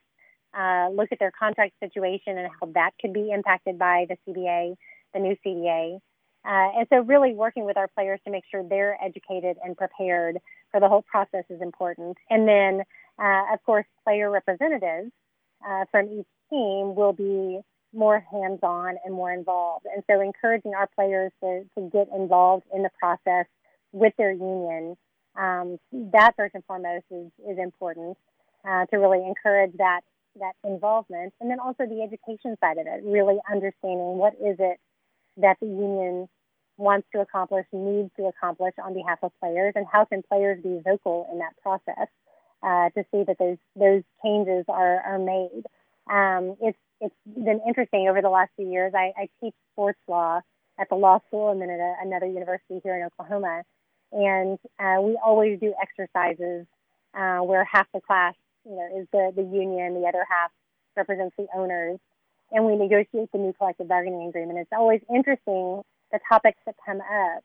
uh, look at their contract situation and how that could be impacted by the CBA, the new CBA. Uh, and so, really working with our players to make sure they're educated and prepared for the whole process is important. And then, uh, of course, player representatives uh, from each team will be more hands-on and more involved. And so, encouraging our players to, to get involved in the process with their union, um, that first and foremost is, is important uh, to really encourage that that involvement. And then also the education side of it, really understanding what is it that the union wants to accomplish, needs to accomplish on behalf of players, and how can players be vocal in that process uh, to see that those those changes are are made. Um, it's it's been interesting over the last few years. I, I teach sports law at the law school and then at a, another university here in Oklahoma, and uh, we always do exercises uh, where half the class, you know, is the the union, the other half represents the owners, and we negotiate the new collective bargaining agreement. It's always interesting the topics that come up,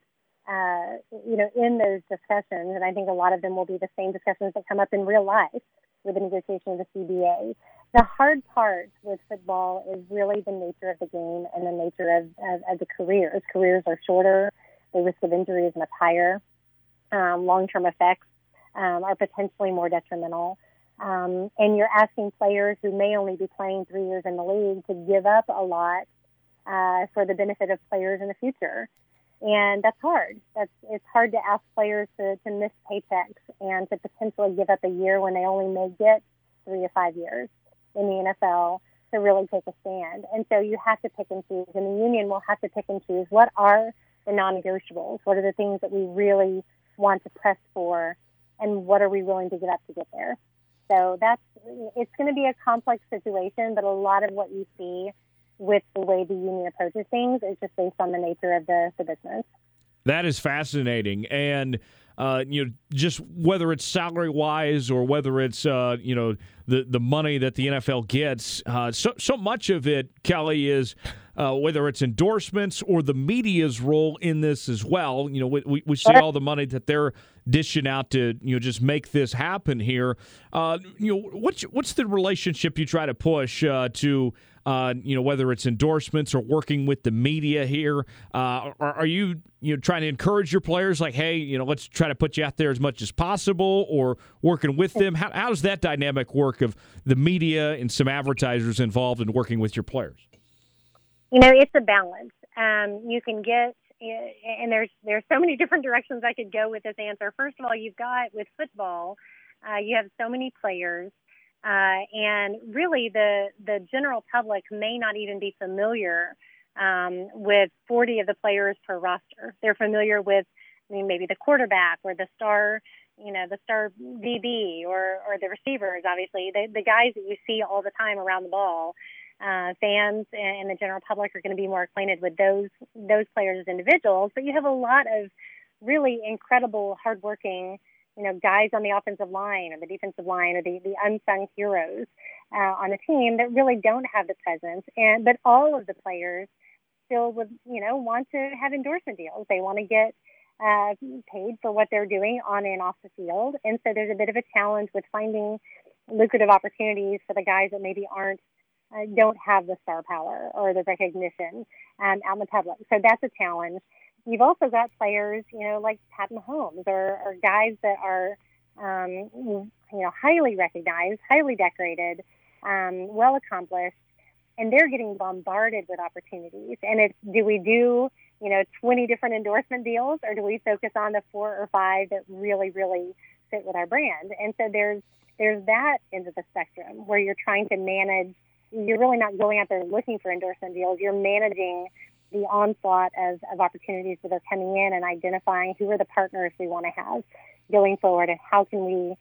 uh, you know, in those discussions, and I think a lot of them will be the same discussions that come up in real life with the negotiation of the CBA. The hard part with football is really the nature of the game and the nature of, of, of the careers. Careers are shorter, the risk of injury is much higher, um, long-term effects um, are potentially more detrimental. Um, and you're asking players who may only be playing three years in the league to give up a lot uh, for the benefit of players in the future. And that's hard. That's it's hard to ask players to, to miss paychecks and to potentially give up a year when they only may get three to five years in the NFL to really take a stand. And so you have to pick and choose, and the union will have to pick and choose what are the non-negotiables. What are the things that we really want to press for, and what are we willing to give up to get there? So that's it's going to be a complex situation, but a lot of what you see with the way the union approaches things is just based on the nature of the, the business. That is fascinating, and uh, you know, just whether it's salary wise or whether it's uh, you know the the money that the NFL gets, uh, so so much of it, Kelli, is uh, whether it's endorsements or the media's role in this as well. You know, we, we see all the money that they're dishing out to you know just make this happen here. Uh, you know, what's what's the relationship you try to push uh, to uh, you know whether it's endorsements or working with the media here? Uh, are, are you you know trying to encourage your players like, hey, you know, let's try to put you out there as much as possible, or working with them? How, how does that dynamic work of the media and some advertisers involved in working with your players? You know, it's a balance. Um, you can get, and there's there's so many different directions I could go with this answer. First of all, you've got with football, uh, you have so many players, uh, and really the the general public may not even be familiar um, with 40 of the players per roster. They're familiar with, I mean, maybe the quarterback or the star, you know, the star DB or or the receivers. Obviously, the the guys that you see all the time around the ball uh, fans and the general public are going to be more acquainted with those those players as individuals. But you have a lot of really incredible, hardworking, you know, guys on the offensive line or the defensive line or the, the unsung heroes uh, on the team that really don't have the presence. And but all of the players still would, you know, want to have endorsement deals. They want to get uh, paid for what they're doing on and off the field. And so there's a bit of a challenge with finding lucrative opportunities for the guys that maybe aren't uh, don't have the star power or the recognition um, out in the public. So that's a challenge. You've also got players, you know, like Pat Mahomes or, or guys that are, um, you know, highly recognized, highly decorated, um, well accomplished, and they're getting bombarded with opportunities. And it's do we do, you know, 20 different endorsement deals or do we focus on the four or five that really, really fit with our brand? And so there's there's that end of the spectrum where you're trying to manage you're really not going out there looking for endorsement deals. You're managing the onslaught of, of opportunities that are coming in and identifying who are the partners we want to have going forward and how can we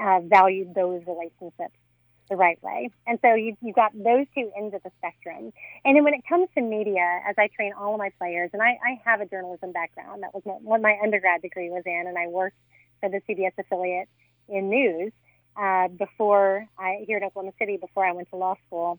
uh, value those relationships the right way. And so you, you've got those two ends of the spectrum. And then when it comes to media, as I train all of my players, and I, I have a journalism background, that was what my undergrad degree was in, and I worked for the CBS affiliate in news uh, before I here in Oklahoma City before I went to law school.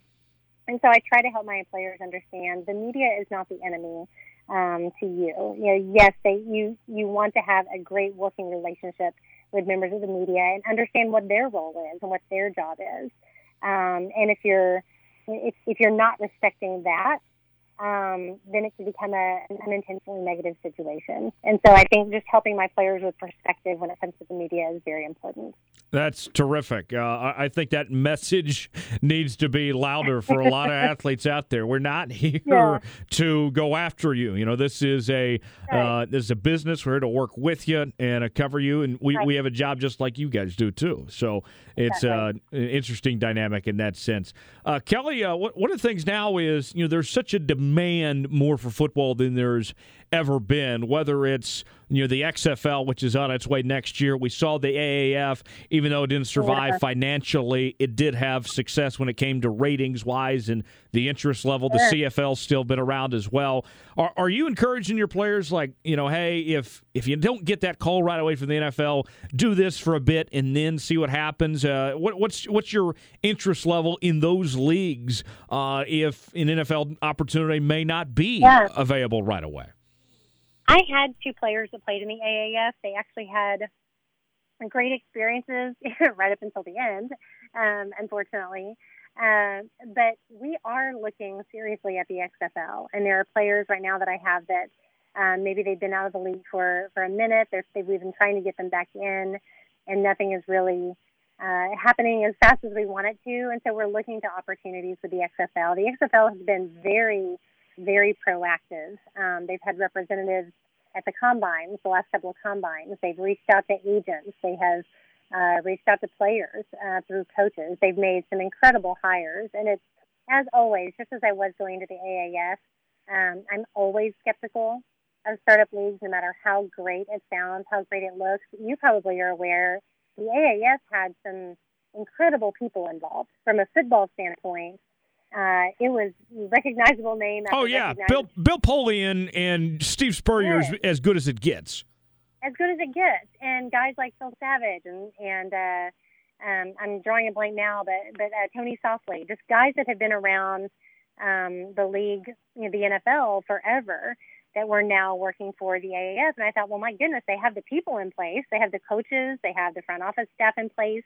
And so I try to help my players understand the media is not the enemy um, to you. You know, yes, they you you want to have a great working relationship with members of the media and understand what their role is and what their job is. Um, and if you're if, if you're not respecting that, um, then it can become a, an unintentionally negative situation. And so I think just helping my players with perspective when it comes to the media is very important. That's terrific. Uh, I think that message needs to be louder for a lot of athletes out there. We're not here yeah. to go after you. You know, this is a right. uh, this is a business. We're here to work with you and uh, cover you, and we, right. we have a job just like you guys do too. So it's uh, an interesting dynamic in that sense. Uh, Kelli, uh, one of the things now is you know there's such a demand more for football than there's ever been. Whether it's you know the XFL, which is on its way next year. We saw the AAF, even though it didn't survive financially, it did have success when it came to ratings wise and the interest level. The CFL's still been around as well. Are, are you encouraging your players like you know, hey, if if you don't get that call right away from the NFL, do this for a bit and then see what happens. Uh, what, what's what's your interest level in those leagues uh, if an NFL opportunity may not be yeah. available right away? I had two players that played in the AAF. They actually had great experiences right up until the end, um, unfortunately. Uh, but we are looking seriously at the XFL, and there are players right now that I have that um, maybe they've been out of the league for for a minute. They're, we've been trying to get them back in, and nothing is really uh, happening as fast as we want it to. And so we're looking to opportunities with the XFL. The XFL has been very very proactive. Um, they've had representatives at the combines, the last couple of combines. They've reached out to agents. They have uh, reached out to players uh, through coaches. They've made some incredible hires. And it's, as always, just as I was going to the AAF, um, I'm always skeptical of startup leagues, no matter how great it sounds, how great it looks. You probably are aware the AAF had some incredible people involved. From a football standpoint, uh, it was recognizable name. oh yeah, Bill Bill Polian and Steve Spurrier is as good as it gets. As good as it gets, and guys like Phil Savage and and uh, um, I'm drawing a blank now, but but uh, Tony Softli, just guys that have been around um, the league, you know, the NFL forever that were now working for the AAF. And I thought, well, my goodness, they have the people in place, they have the coaches, they have the front office staff in place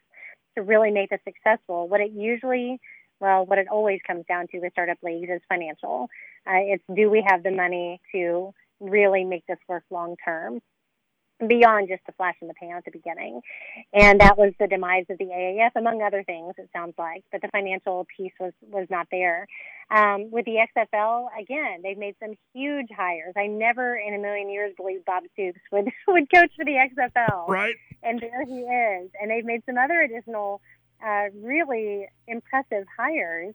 to really make this successful. What it usually well, what it always comes down to with startup leagues is financial. Uh, it's do we have the money to really make this work long term? beyond just the flash in the pan at the beginning. And that was the demise of the AAF, among other things, it sounds like. But the financial piece was, was not there. Um, with the XFL, again, they've made some huge hires. I never in a million years believed Bob Stoops would, would coach for the XFL. Right. And there he is. And they've made some other additional uh, really impressive hires.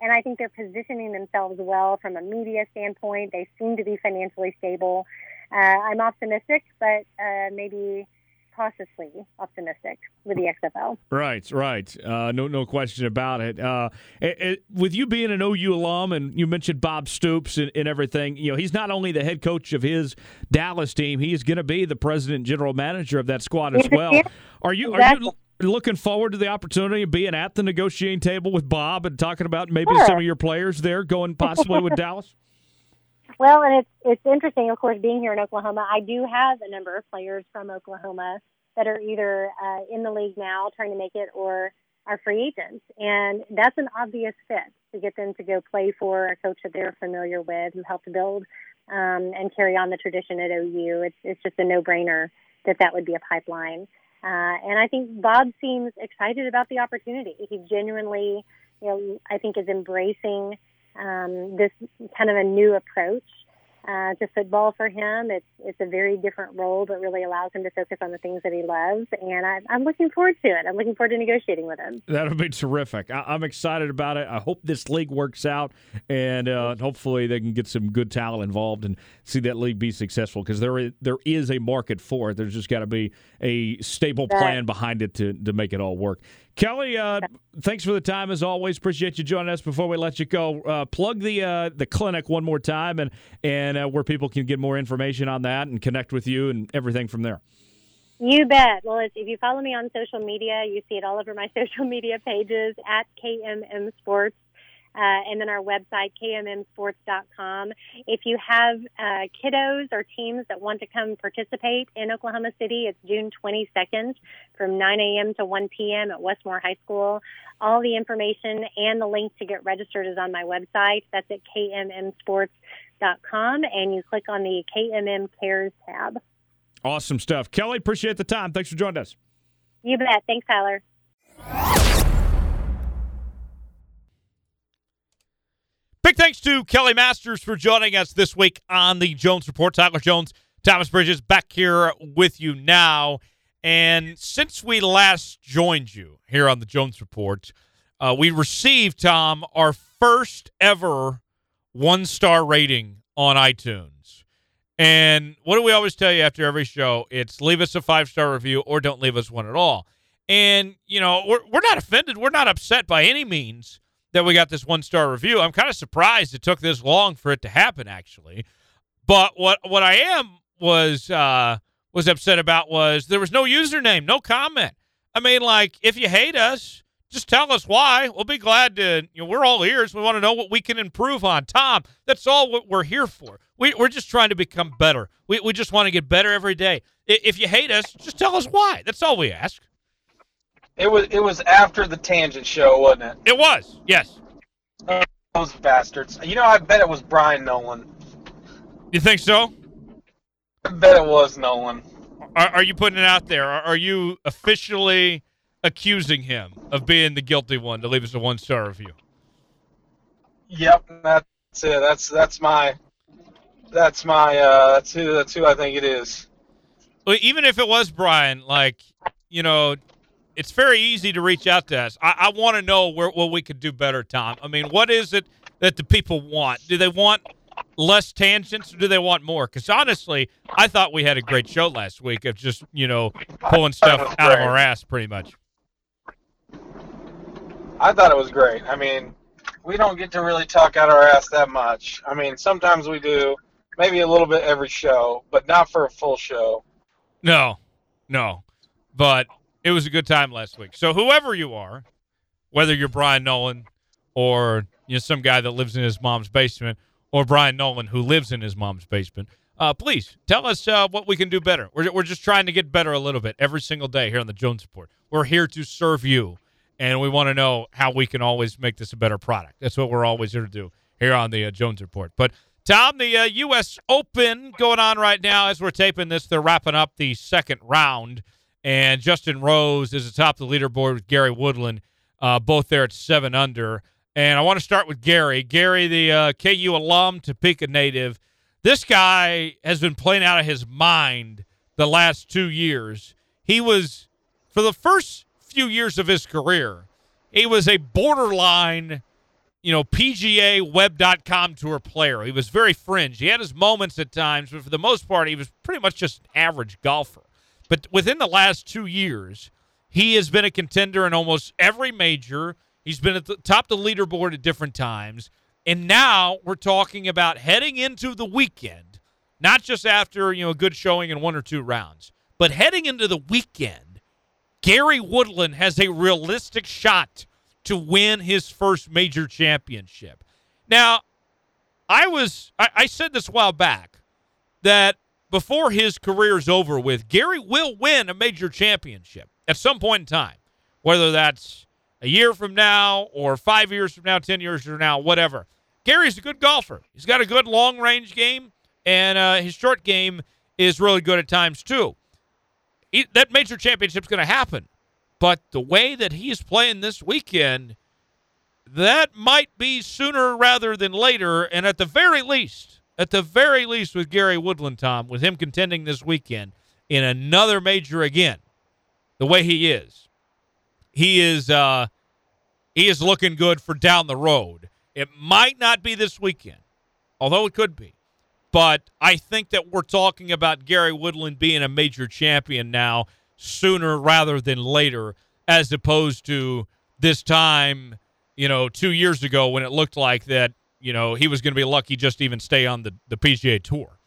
And I think they're positioning themselves well from a media standpoint. They seem to be financially stable. Uh, I'm optimistic, but uh, maybe cautiously optimistic with the XFL. Right, right. Uh, no, no question about it. Uh, it, it. With you being an OU alum, and you mentioned Bob Stoops and, and, everything, you know he's not only the head coach of his Dallas team, he's going to be the president general manager of that squad as well. Are you? Exactly. Are you? Looking forward to the opportunity of being at the negotiating table with Bob and talking about maybe sure. some of your players there going possibly with Dallas? Well, and it's it's interesting, of course, being here in Oklahoma. I do have a number of players from Oklahoma that are either uh, in the league now, trying to make it, or are free agents, and that's an obvious fit to get them to go play for a coach that they're familiar with, who helped build um, and carry on the tradition at OU. It's it's just a no-brainer that that would be a pipeline. Uh, and I think Bob seems excited about the opportunity. He genuinely, you know, I think is embracing um, this kind of a new approach uh, to football for him. It's it's a very different role, but really allows him to focus on the things that he loves. And I, I'm looking forward to it. I'm looking forward to negotiating with him. That'll be terrific. I, am excited about it. I hope this league works out, and uh, hopefully they can get some good talent involved and see that league be successful. Because there is there is a market for it. There's just got to be a stable plan behind it to to make it all work. Kelli, uh, thanks for the time as always. Appreciate you joining us. Before we let you go, uh, plug the uh, the clinic one more time and and uh, where people can get more information on that and connect with you and everything from there. You bet. Well, if you follow me on social media, you see it all over my social media pages at KMM Sports uh, and then our website, kmmsports.com. If you have uh, kiddos or teams that want to come participate in Oklahoma City, it's June 22nd from 9 a.m. to 1 p.m. at Westmoore High School. All the information and the link to get registered is on my website. That's at kmmsports.com, and you click on the KMM Cares tab. Awesome stuff. Kelli, appreciate the time. Thanks for joining us. You bet. Thanks, Tyler. Big thanks to Kelli Masters for joining us this week on the Jones Report. Tyler Jones, Thomas Bridges back here with you now. And since we last joined you here on the Jones Report, uh, we received, Tom, our first ever one star rating on iTunes. And what do we always tell you after every show? It's leave us a five star review or don't leave us one at all. And, you know, we're, we're not offended. We're not upset by any means that we got this one star review. I'm kind of surprised it took this long for it to happen, actually. But what what I am was uh, was upset about was there was no username, no comment. I mean, like if you hate us, just tell us why. We'll be glad to. You know, we're all ears. We want to know what we can improve on. Tom, that's all what we're here for. We, we're just trying to become better. We, we just want to get better every day. If you hate us, just tell us why. That's all we ask. It was it was after the tangent show, wasn't it? It was. Yes. those bastards. You know, I bet it was Brian Nolan. You think so? I bet it was Nolan. Are, are you putting it out there? Are, are, you officially accusing him of being the guilty one to leave us a one star review? Yep, that's it. That's that's my that's my uh, that's who that's who I think it is. Well, even if it was Brian, like you know, it's very easy to reach out to us. I, I want to know where what we could do better, Tom. I mean, what is it that the people want? Do they want less tangents or do they want more? Because honestly, I thought we had a great show last week of just you know pulling stuff out of our ass, pretty much. I thought it was great. I mean, we don't get to really talk out our ass that much. I mean, sometimes we do, maybe a little bit every show, but not for a full show. No, no. But it was a good time last week. So whoever you are, whether you're Brian Nolan or you know some guy that lives in his mom's basement, or Brian Nolan who lives in his mom's basement, uh, please tell us uh, what we can do better. We're, we're just trying to get better a little bit every single day here on the Jones Report. We're here to serve you, and we want to know how we can always make this a better product. That's what we're always here to do here on the uh, Jones Report. But Tom, the uh, U.S. Open going on right now as we're taping this. They're wrapping up the second round and Justin Rose is atop the leaderboard with Gary Woodland, uh, both there at seven under. And I want to start with Gary. Gary, the uh, KU alum, Topeka native. This guy has been playing out of his mind the last two years. He was, for the first few years of his career, he was a borderline, you know, PGA Web.com tour player. He was very fringe. He had his moments at times, but for the most part, he was pretty much just an average golfer. But within the last two years, he has been a contender in almost every major. He's been at the top of the leaderboard at different times. And now we're talking about heading into the weekend, not just after, you know, a good showing in one or two rounds, but heading into the weekend, Gary Woodland has a realistic shot to win his first major championship. Now, I was I, I said this a while back that before his career is over with, Gary will win a major championship at some point in time, whether that's a year from now or five years from now, 10 years from now, whatever. Gary's a good golfer. He's got a good long range game, and uh, his short game is really good at times, too. He, that major championship's going to happen. But the way that he's playing this weekend, that might be sooner rather than later. And at the very least, at the very least, with Gary Woodland, Tom, with him contending this weekend in another major again, the way he is, he is uh, he is looking good for down the road. It might not be this weekend, although it could be. But I think that we're talking about Gary Woodland being a major champion now sooner rather than later, as opposed to this time, you know, two years ago when it looked like that, you know, he was going to be lucky just to even stay on the, the PGA Tour.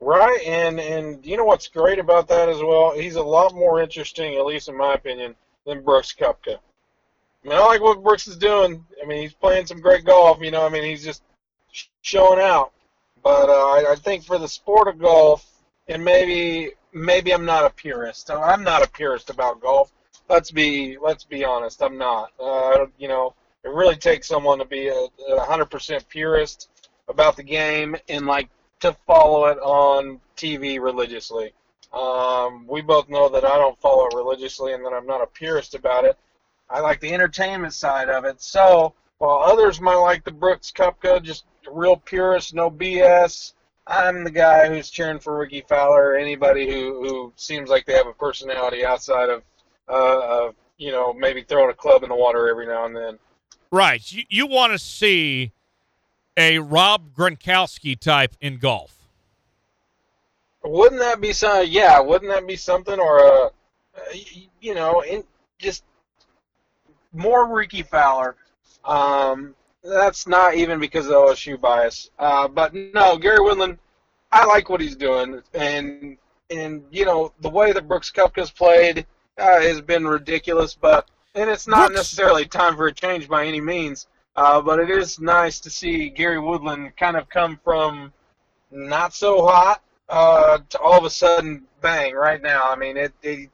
Right, and and you know what's great about that as well? He's a lot more interesting, at least in my opinion, than Brooks Koepka. I mean, I like what Brooks is doing. I mean, he's playing some great golf. You know, I mean, he's just showing out. But uh, I, I think for the sport of golf, and maybe maybe I'm not a purist. I'm not a purist about golf. Let's be let's be honest. I'm not. Uh, you know, it really takes someone to be a, a 100% purist about the game and like to follow it on TV religiously. Um, we both know that I don't follow it religiously and that I'm not a purist about it. I like the entertainment side of it. So while others might like the Brooks Koepka, just real purist, no BS, I'm the guy who's cheering for Rickie Fowler or anybody who, who seems like they have a personality outside of, uh, of, you know, maybe throwing a club in the water every now and then. Right. You, you want to see a Rob Gronkowski type in golf. Wouldn't that be some? Yeah, wouldn't that be something? Or a, uh, you know, in just more Rickie Fowler. Um, that's not even because of OSU bias. Uh, but no, Gary Woodland, I like what he's doing, and and you know the way that Brooks Koepka's played uh, has been ridiculous. But and it's not Brooks. necessarily time for a change by any means. Uh, but it is nice to see Gary Woodland kind of come from not so hot uh, to all of a sudden bang right now. I mean, it, it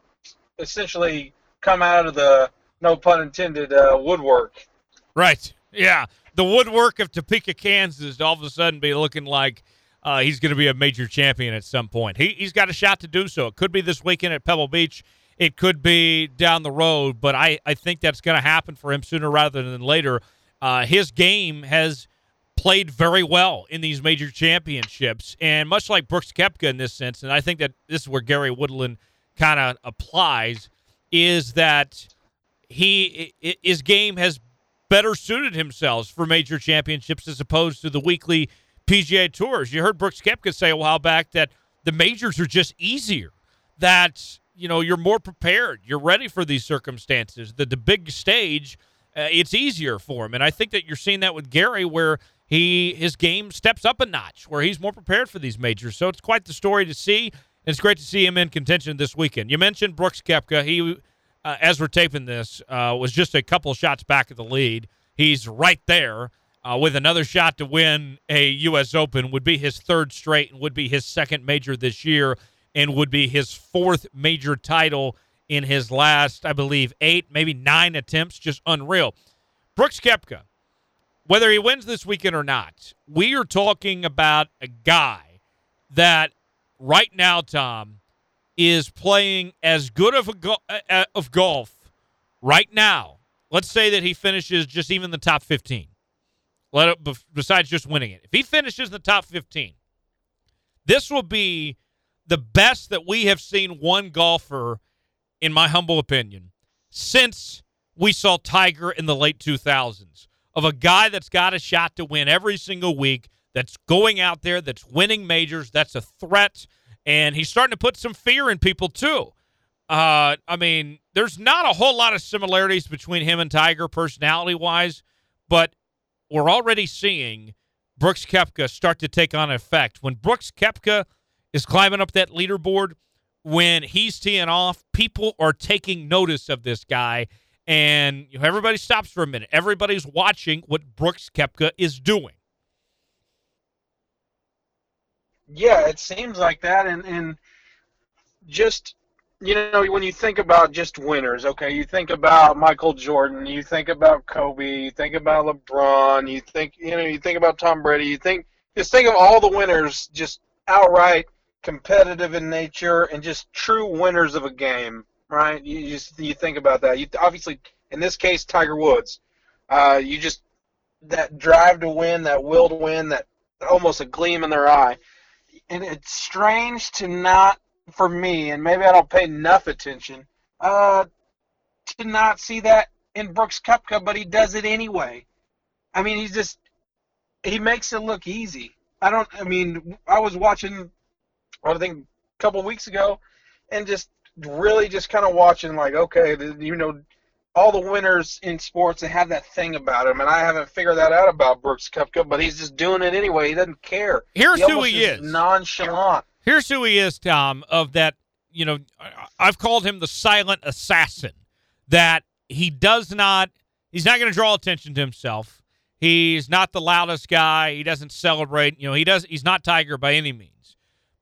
essentially come out of the no pun intended uh, woodwork. Right. Yeah. The woodwork of Topeka, Kansas, all of a sudden be looking like uh, he's going to be a major champion at some point. He, he's got a shot to do so. It could be this weekend at Pebble Beach. It could be down the road, but I, I think that's going to happen for him sooner rather than later. Uh, his game has played very well in these major championships, and much like Brooks Koepka in this sense, and I think that this is where Gary Woodland kind of applies, is that he his game has better suited himself for major championships as opposed to the weekly PGA tours. You heard Brooks Koepka say a while back that the majors are just easier. That you know you're more prepared. You're ready for these circumstances. The the big stage, uh, it's easier for him, and I think that you're seeing that with Gary, where he his game steps up a notch, where he's more prepared for these majors. So it's quite the story to see. And it's great to see him in contention this weekend. You mentioned Brooks Koepka. He uh, as we're taping this, uh, was just a couple shots back of the lead. He's right there uh, with another shot to win a U.S. Open, would be his third straight and would be his second major this year and would be his fourth major title in his last, I believe, eight, maybe nine attempts. Just unreal. Brooks Koepka, whether he wins this weekend or not, we are talking about a guy that right now, Tom, is playing as good of a go- uh, uh, of golf right now. Let's say that he finishes just even the top 15. Let it, besides just winning it. If he finishes the top 15, this will be the best that we have seen one golfer in my humble opinion since we saw Tiger in the late 2000s of a guy that's got a shot to win every single week, that's going out there, that's winning majors, that's a threat and he's starting to put some fear in people too. Uh, I mean, there's not a whole lot of similarities between him and Tiger personality wise, but we're already seeing Brooks Koepka start to take on effect. When Brooks Koepka is climbing up that leaderboard, when he's teeing off, people are taking notice of this guy, and you know, everybody stops for a minute. Everybody's watching what Brooks Koepka is doing. Yeah, it seems like that, and and just you know, when you think about just winners, okay, you think about Michael Jordan, you think about Kobe, you think about LeBron, you think, you know, you think about Tom Brady, you think, just think of all the winners, just outright competitive in nature and just true winners of a game, right? You just you think about that. You obviously, in this case, Tiger Woods. Uh, you just that drive to win, that will to win, that almost a gleam in their eye. And it's strange to not for me, and maybe I don't pay enough attention, uh, to not see that in Brooks Koepka, but he does it anyway. I mean, he's just he makes it look easy. I don't. I mean, I was watching, I think, a couple of weeks ago, and just really just kind of watching, like, okay, you know, all the winners in sports they have that thing about them, and I haven't figured that out about Brooks Koepka, but he's just doing it anyway. He doesn't care. Here's he who he is. Nonchalant. Here's who he is, Tom, of that, you know, I've called him the silent assassin, that he does not, he's not going to draw attention to himself. He's not the loudest guy. He doesn't celebrate. You know, he does. He's not Tiger by any means.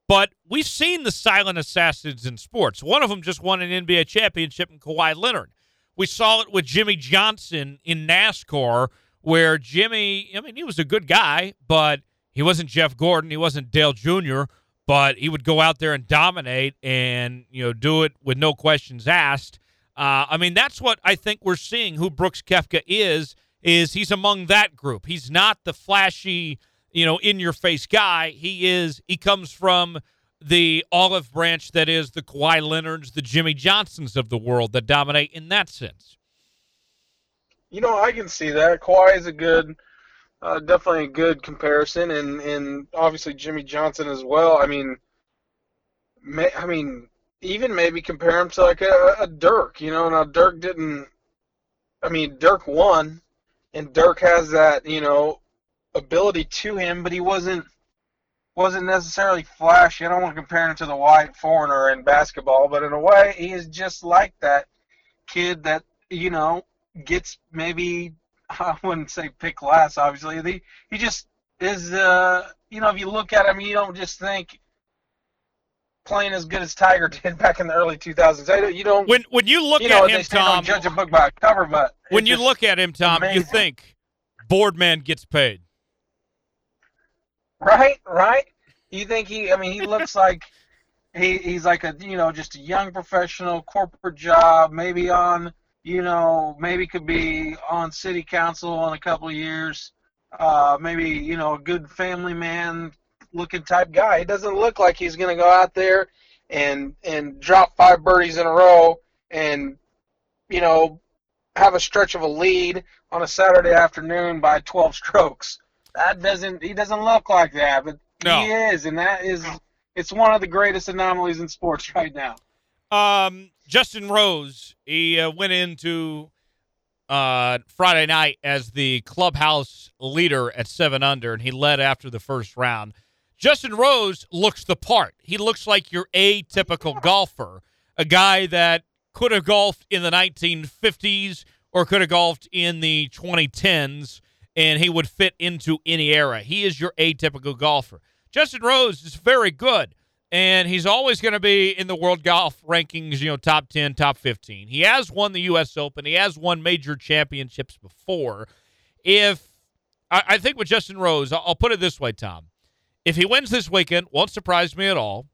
But we've seen the silent assassins in sports. One of them just won an NBA championship in Kawhi Leonard. We saw it with Jimmie Johnson in NASCAR, where Jimmie, I mean, he was a good guy, but he wasn't Jeff Gordon. He wasn't Dale Jr but he would go out there and dominate and you know do it with no questions asked. Uh, I mean, that's what I think we're seeing. Who Brooks Koepka is is he's among that group. He's not the flashy, you know, in your face guy. He is. He comes from the olive branch that is the Kawhi Leonards, the Jimmie Johnsons of the world that dominate in that sense. You know, I can see that. Kawhi is a good uh, definitely a good comparison, and and obviously Jimmie Johnson as well. I mean, may, I mean, even maybe compare him to like a, a Dirk. You know, now Dirk didn't. I mean, Dirk won, and Dirk has that you know ability to him, but he wasn't wasn't necessarily flashy. I don't want to compare him to the white foreigner in basketball, but in a way, he is just like that kid that you know gets maybe I wouldn't say pick last. Obviously, he he just is. Uh, you know, if you look at him, you don't just think playing as good as Tiger did back in the early 2000s. You don't. When when you look you know, at him, Tom, judge a book by a cover, but when you look at him, Tom, amazing. you think Boardman gets paid. Right, right. You think he? I mean, he looks like he he's like a you know just a young professional, corporate job, maybe on you know, maybe could be on city council in a couple of years. Uh, maybe, you know, a good family man looking type guy. He doesn't look like he's going to go out there and and drop five birdies in a row and you know have a stretch of a lead on a Saturday afternoon by 12 strokes. That doesn't he doesn't look like that, but no. he is and that is it's one of the greatest anomalies in sports right now. Um Justin Rose, he uh, went into uh, Friday night as the clubhouse leader at seven under, and he led after the first round. Justin Rose looks the part. He looks like your atypical golfer, a guy that could have golfed in the 1950s or could have golfed in the 2010s, and he would fit into any era. He is your atypical golfer. Justin Rose is very good and he's always going to be in the world golf rankings, you know, top 10, top 15. He has won the U.S. Open, he has won major championships before. If I, I think with Justin Rose, I'll, I'll put it this way, Tom. If he wins this weekend, won't surprise me at all,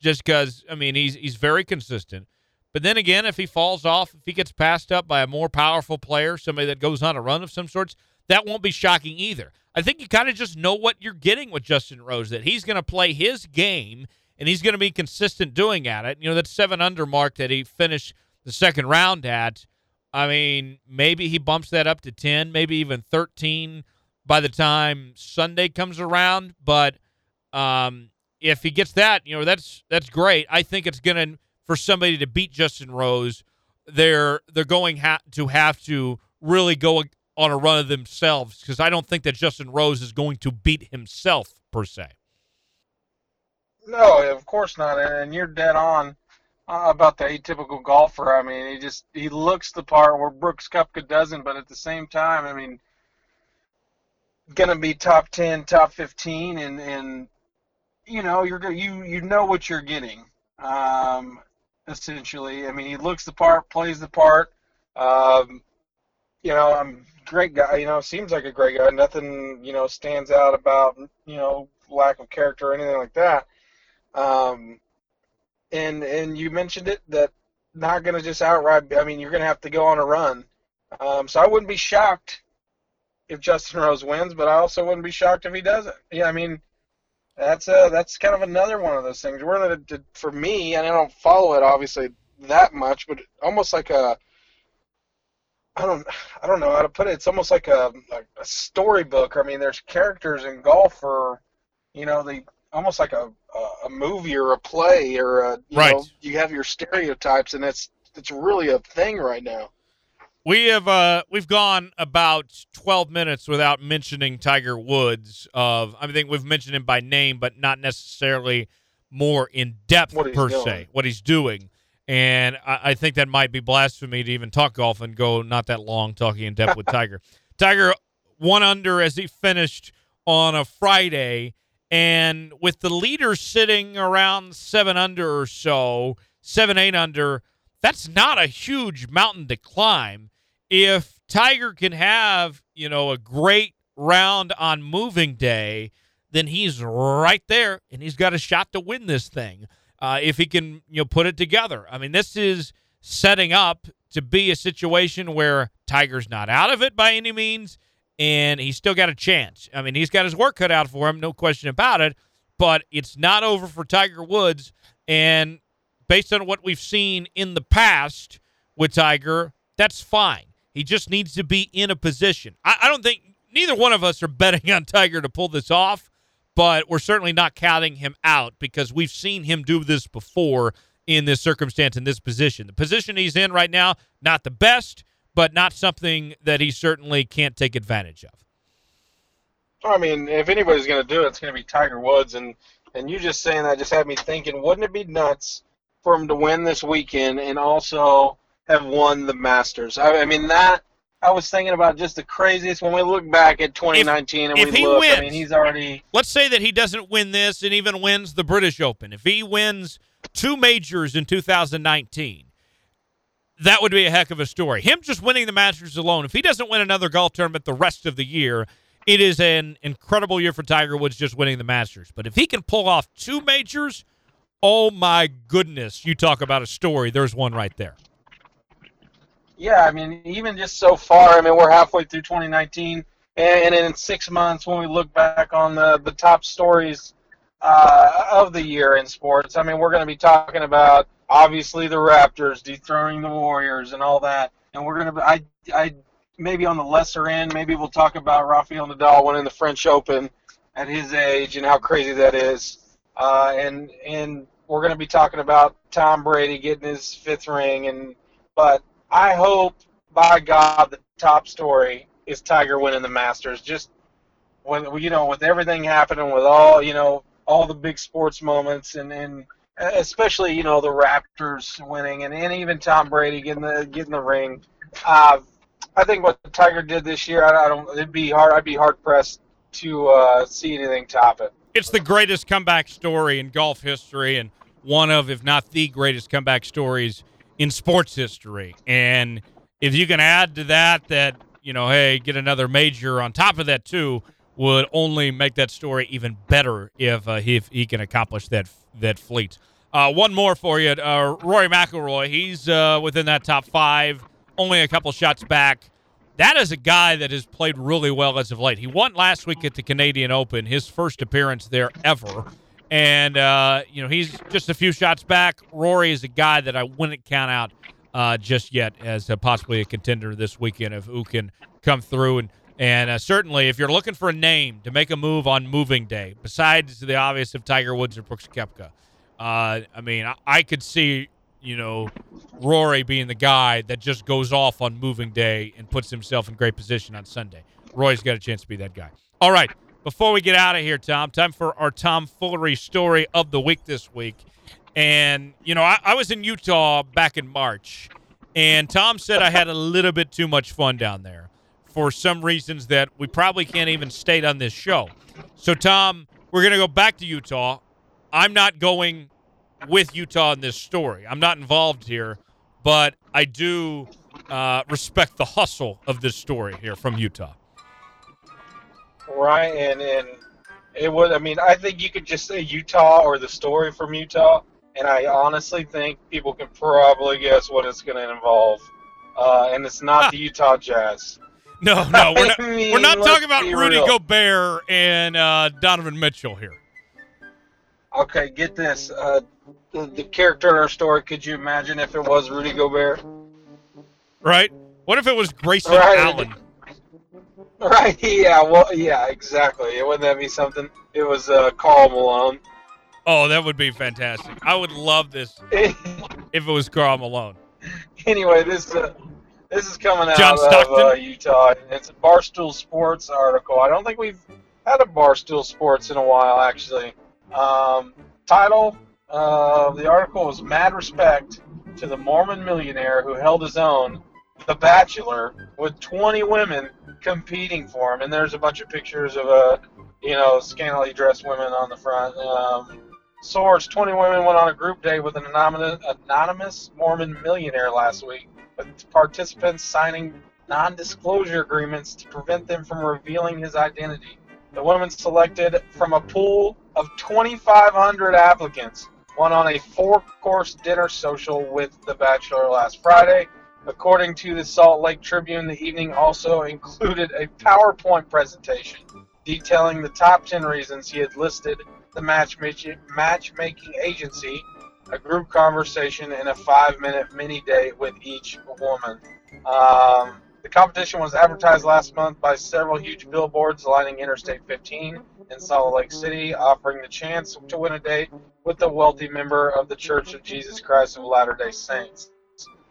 just because, I mean, he's, he's very consistent. But then again, if he falls off, if he gets passed up by a more powerful player, somebody that goes on a run of some sorts, that won't be shocking either. I think you kind of just know what you're getting with Justin Rose, that he's going to play his game – and he's going to be consistent doing at it. You know, that seven under mark that he finished the second round at. I mean, maybe he bumps that up to 10, maybe even 13 by the time Sunday comes around. But um, if he gets that, you know, that's that's great. I think it's going to for somebody to beat Justin Rose, they're they're going ha- to have to really go on a run of themselves because I don't think that Justin Rose is going to beat himself per se. No, of course not. And you're dead on uh, about the atypical golfer. I mean, he just he looks the part where Brooks Koepka doesn't, but at the same time, I mean, gonna be top ten, top fifteen, and and you know you're you you know what you're getting. Um, essentially. I mean, he looks the part, plays the part. Um, you know, I'm great guy. You know, seems like a great guy. Nothing, you know, stands out about you know lack of character or anything like that. Um, and and you mentioned it that not going to just outright. I mean, you're going to have to go on a run. Um, so I wouldn't be shocked if Justin Rose wins, but I also wouldn't be shocked if he doesn't. Yeah, I mean, that's a that's kind of another one of those things. We're in a, for me, and I don't follow it obviously that much, but almost like a I don't I don't know how to put it. It's almost like a, a, a storybook. I mean, there's characters in golf, or you know, they almost like a a movie or a play, or a, you right. know, you have your stereotypes, and it's it's really a thing right now. We have uh we've gone about 12 minutes without mentioning Tiger Woods. Of I think we've mentioned him by name, but not necessarily more in depth per doing. se. What he's doing, and I, I think that might be blasphemy to even talk golf and go not that long talking in depth with Tiger. Tiger one under as he finished on a Friday, and with the leaders sitting around seven under or so, seven eight under. That's not a huge mountain to climb if Tiger can have, you know, a great round on moving day, then he's right there and he's got a shot to win this thing. Uh, if he can, you know, put it together. I mean, this is setting up to be a situation where Tiger's not out of it by any means, and he's still got a chance. I mean, he's got his work cut out for him, no question about it. But it's not over for Tiger Woods, and based on what we've seen in the past with Tiger, that's fine. He just needs to be in a position. I, I don't think neither one of us are betting on Tiger to pull this off, but we're certainly not counting him out because we've seen him do this before in this circumstance, in this position. The position he's in right now, not the best, but not something that he certainly can't take advantage of. I mean, if anybody's going to do it, it's going to be Tiger Woods. And, and you just saying that just had me thinking, wouldn't it be nuts for him to win this weekend and also have won the Masters? I, I mean, that I was thinking about just the craziest when we look back at 2019 and if we he look. wins- I mean, he's already. Let's say that he doesn't win this and even wins the British Open. If he wins two majors in 2019, that would be a heck of a story. Him just winning the Masters alone, if he doesn't win another golf tournament the rest of the year, it is an incredible year for Tiger Woods just winning the Masters. But if he can pull off two majors, oh my goodness, you talk about a story. There's one right there. Yeah, I mean, even just so far, I mean, we're halfway through 2019, and, in six months, when we look back on the, the top stories uh, of the year in sports, I mean, we're going to be talking about obviously the Raptors dethroning the Warriors and all that, and we're going to I, I, maybe on the lesser end, maybe we'll talk about Rafael Nadal winning the French Open at his age and how crazy that is, uh, and and we're going to be talking about Tom Brady getting his fifth ring, and but I hope, by God, the top story is Tiger winning the Masters. Just when you know, with everything happening, with all you know, all the big sports moments, and and especially you know the Raptors winning, and, and even Tom Brady getting the getting the ring. Uh, I think what Tiger did this year, I, I don't. It'd be hard. I'd be hard pressed to uh, see anything top it. It's the greatest comeback story in golf history and one of, if not the greatest comeback stories in sports history. And if you can add to that, that, you know, hey, get another major on top of that, too, would only make that story even better if, uh, if he can accomplish that, that fleet. Uh, one more for you. Uh, Rory McIlroy, he's uh, within that top five, only a couple shots back. That is a guy that has played really well as of late. He won last week at the Canadian Open, his first appearance there ever. And, uh, you know, he's just a few shots back. Rory is a guy that I wouldn't count out uh, just yet as uh, possibly a contender this weekend if who can come through. And, and uh, certainly, if you're looking for a name to make a move on moving day, besides the obvious of Tiger Woods or Brooks Koepka, uh, I mean, I, I could see, you know, Rory being the guy that just goes off on moving day and puts himself in great position on Sunday. Roy's got a chance to be that guy. All right. Before we get out of here, Tom, time for our Tom Foolery story of the week this week. And, you know, I, I was in Utah back in March, and Tom said I had a little bit too much fun down there for some reasons that we probably can't even state on this show. So, Tom, we're going to go back to Utah. I'm not going with Utah in this story. I'm not involved here, but I do uh, respect the hustle of this story here from Utah. Right, and and it would. I mean, I think you could just say Utah or the story from Utah, and I honestly think people can probably guess what it's going to involve. Uh, and it's not the Utah Jazz. No, no, we're not, I mean, we're not talking about Rudy real. Gobert and uh, Donovan Mitchell here. Okay, get this. Uh, the, the character in our story. Could you imagine if it was Rudy Gobert? Right? What if it was Grayson Right. Allen? Right. Yeah. Well. Yeah. Exactly. Wouldn't that be something? It was uh, Karl Malone. Oh, that would be fantastic. I would love this if it was Karl Malone. anyway, this uh, this is coming out John of uh, Utah. It's a Barstool Sports article. I don't think we've had a Barstool Sports in a while, actually. Um, title of the article was "Mad Respect to the Mormon Millionaire Who Held His Own, The Bachelor, with 20 women competing for him." And there's a bunch of pictures of uh, you know, scantily dressed women on the front. Um, Source 20 women went on a group date with an anonymous, anonymous Mormon millionaire last week, with participants signing non disclosure agreements to prevent them from revealing his identity. The women selected from a pool of 2,500 applicants went on a four course dinner social with The Bachelor last Friday. According to the Salt Lake Tribune, the evening also included a PowerPoint presentation detailing the top 10 reasons he had listed the matchmaking, agency, a group conversation, and a five minute mini date with each woman. Um, the competition was advertised last month by several huge billboards lining Interstate 15 in Salt Lake City, offering the chance to win a date with a wealthy member of the Church of Jesus Christ of Latter day Saints.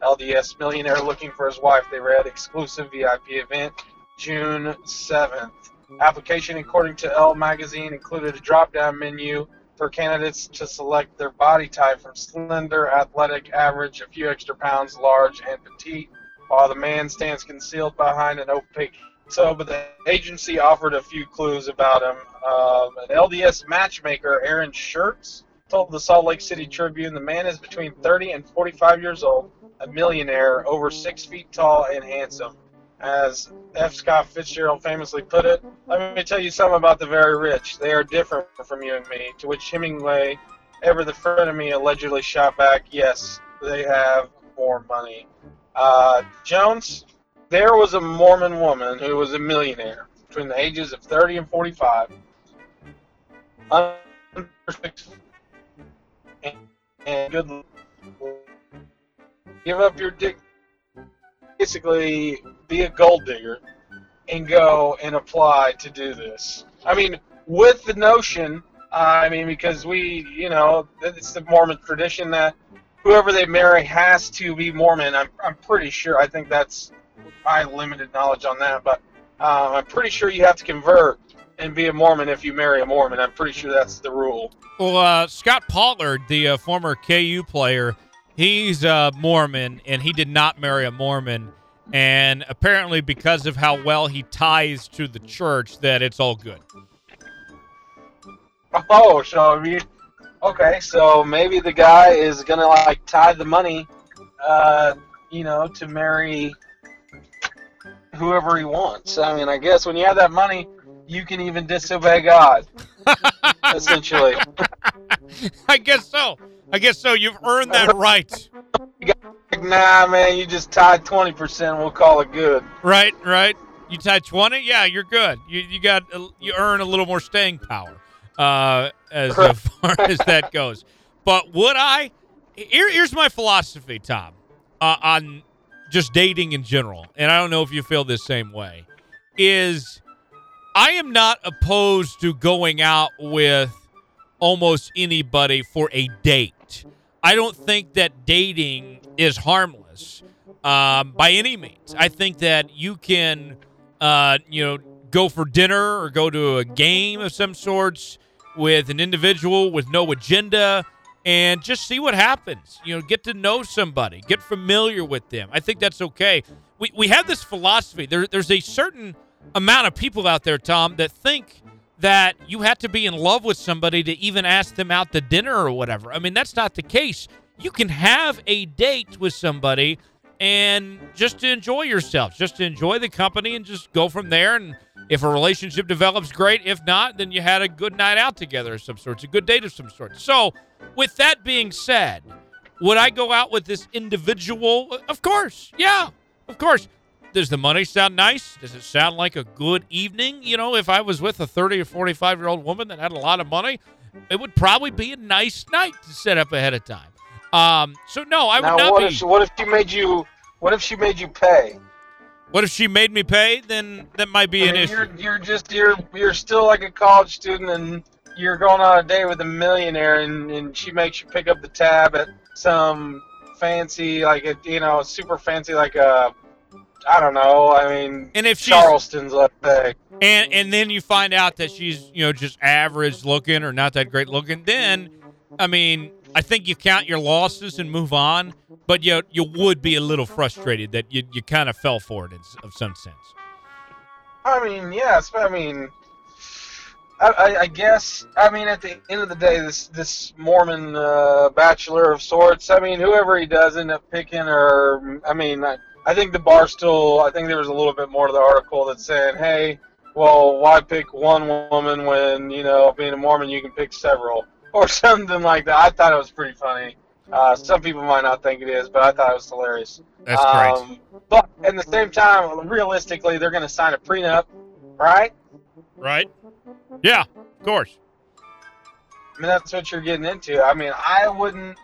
LDS millionaire looking for his wife. They read exclusive VIP event June 7th. Application, according to Elle magazine, included a drop-down menu for candidates to select their body type from slender, athletic, average, a few extra pounds, large, and petite, while the man stands concealed behind an opaque. So, but the agency offered a few clues about him. Um, an LDS matchmaker, Aaron Schertz, told the Salt Lake City Tribune the man is between 30 and 45 years old, a millionaire, over six feet tall, and handsome. As F. Scott Fitzgerald famously put it, let me tell you something about the very rich. They are different from you and me. To which Hemingway, ever the friend of me, allegedly shot back, yes, they have more money. Uh, Jones, there was a Mormon woman who was a millionaire between the ages of 30 and 45. Under six- and, and good. Give up your dick basically be a gold digger and go and apply to do this. I mean, with the notion, I mean, because we, you know, it's the Mormon tradition that whoever they marry has to be Mormon. I'm, I'm pretty sure. I think that's my limited knowledge on that, but uh, I'm pretty sure you have to convert and be a Mormon if you marry a Mormon. I'm pretty sure that's the rule. Well, uh, Scot Pollard, the uh, former KU player, he's a Mormon, and he did not marry a Mormon. And apparently, because of how well he ties to the church, that it's all good. Oh, so okay, so maybe the guy is gonna like tie the money, uh, you know, to marry whoever he wants. I mean, I guess when you have that money, you can even disobey God, essentially. I guess so. I guess so. You've earned that right. Nah, man, you just tied twenty percent. We'll call it good. Right, right. You tied twenty, yeah, you're good. You you got you earn a little more staying power, uh, as far as that goes. But would I? Here, here's my philosophy, Tom, uh, on just dating in general, and I don't know if you feel the same way. Is I am not opposed to going out with almost anybody for a date. I don't think that dating is harmless um, by any means. I think that you can, uh, you know, go for dinner or go to a game of some sorts with an individual with no agenda and just see what happens. You know, get to know somebody, get familiar with them. I think that's okay. We, we have this philosophy. There, there's a certain amount of people out there, Tom, that think that you had to be in love with somebody to even ask them out to dinner or whatever. I mean, that's not the case. You can have a date with somebody and just to enjoy yourself, just to enjoy the company and just go from there. And if a relationship develops, great. If not, then you had a good night out together of some sorts, a good date of some sort. So, with that being said, would I go out with this individual? Of course. Yeah, of course. Does the money sound nice? Does it sound like a good evening? You know, if I was with a 30 or 45 year old woman that had a lot of money, it would probably be a nice night to set up ahead of time. Um, so no, I now, would not what be. if what if she made you? What if she made you pay? What if she made me pay? Then that might be I an mean, issue. you're you're just you're you're still like a college student and you're going on a date with a millionaire and, and she makes you pick up the tab at some fancy like a you know super fancy like a I don't know I mean And if Charleston's let's say and and then you find out that she's you know just average looking or not that great looking, then I mean I think you count your losses and move on. But you you would be a little frustrated that you you kind of fell for it in, of some sense. I mean yes but I mean I, I, I guess I mean at the end of the day this this Mormon uh, bachelor of sorts I mean whoever he does end up picking or I mean I, I think the bar still I think there was a little bit more to the article that's saying hey well why pick one woman when you know being a Mormon you can pick several or something like that I thought it was pretty funny uh, some people might not think it is but I thought it was hilarious That's great. um, but at the same time realistically they're going to sign a prenup right Right? Yeah, of course. I mean, that's what you're getting into. I mean, I wouldn't.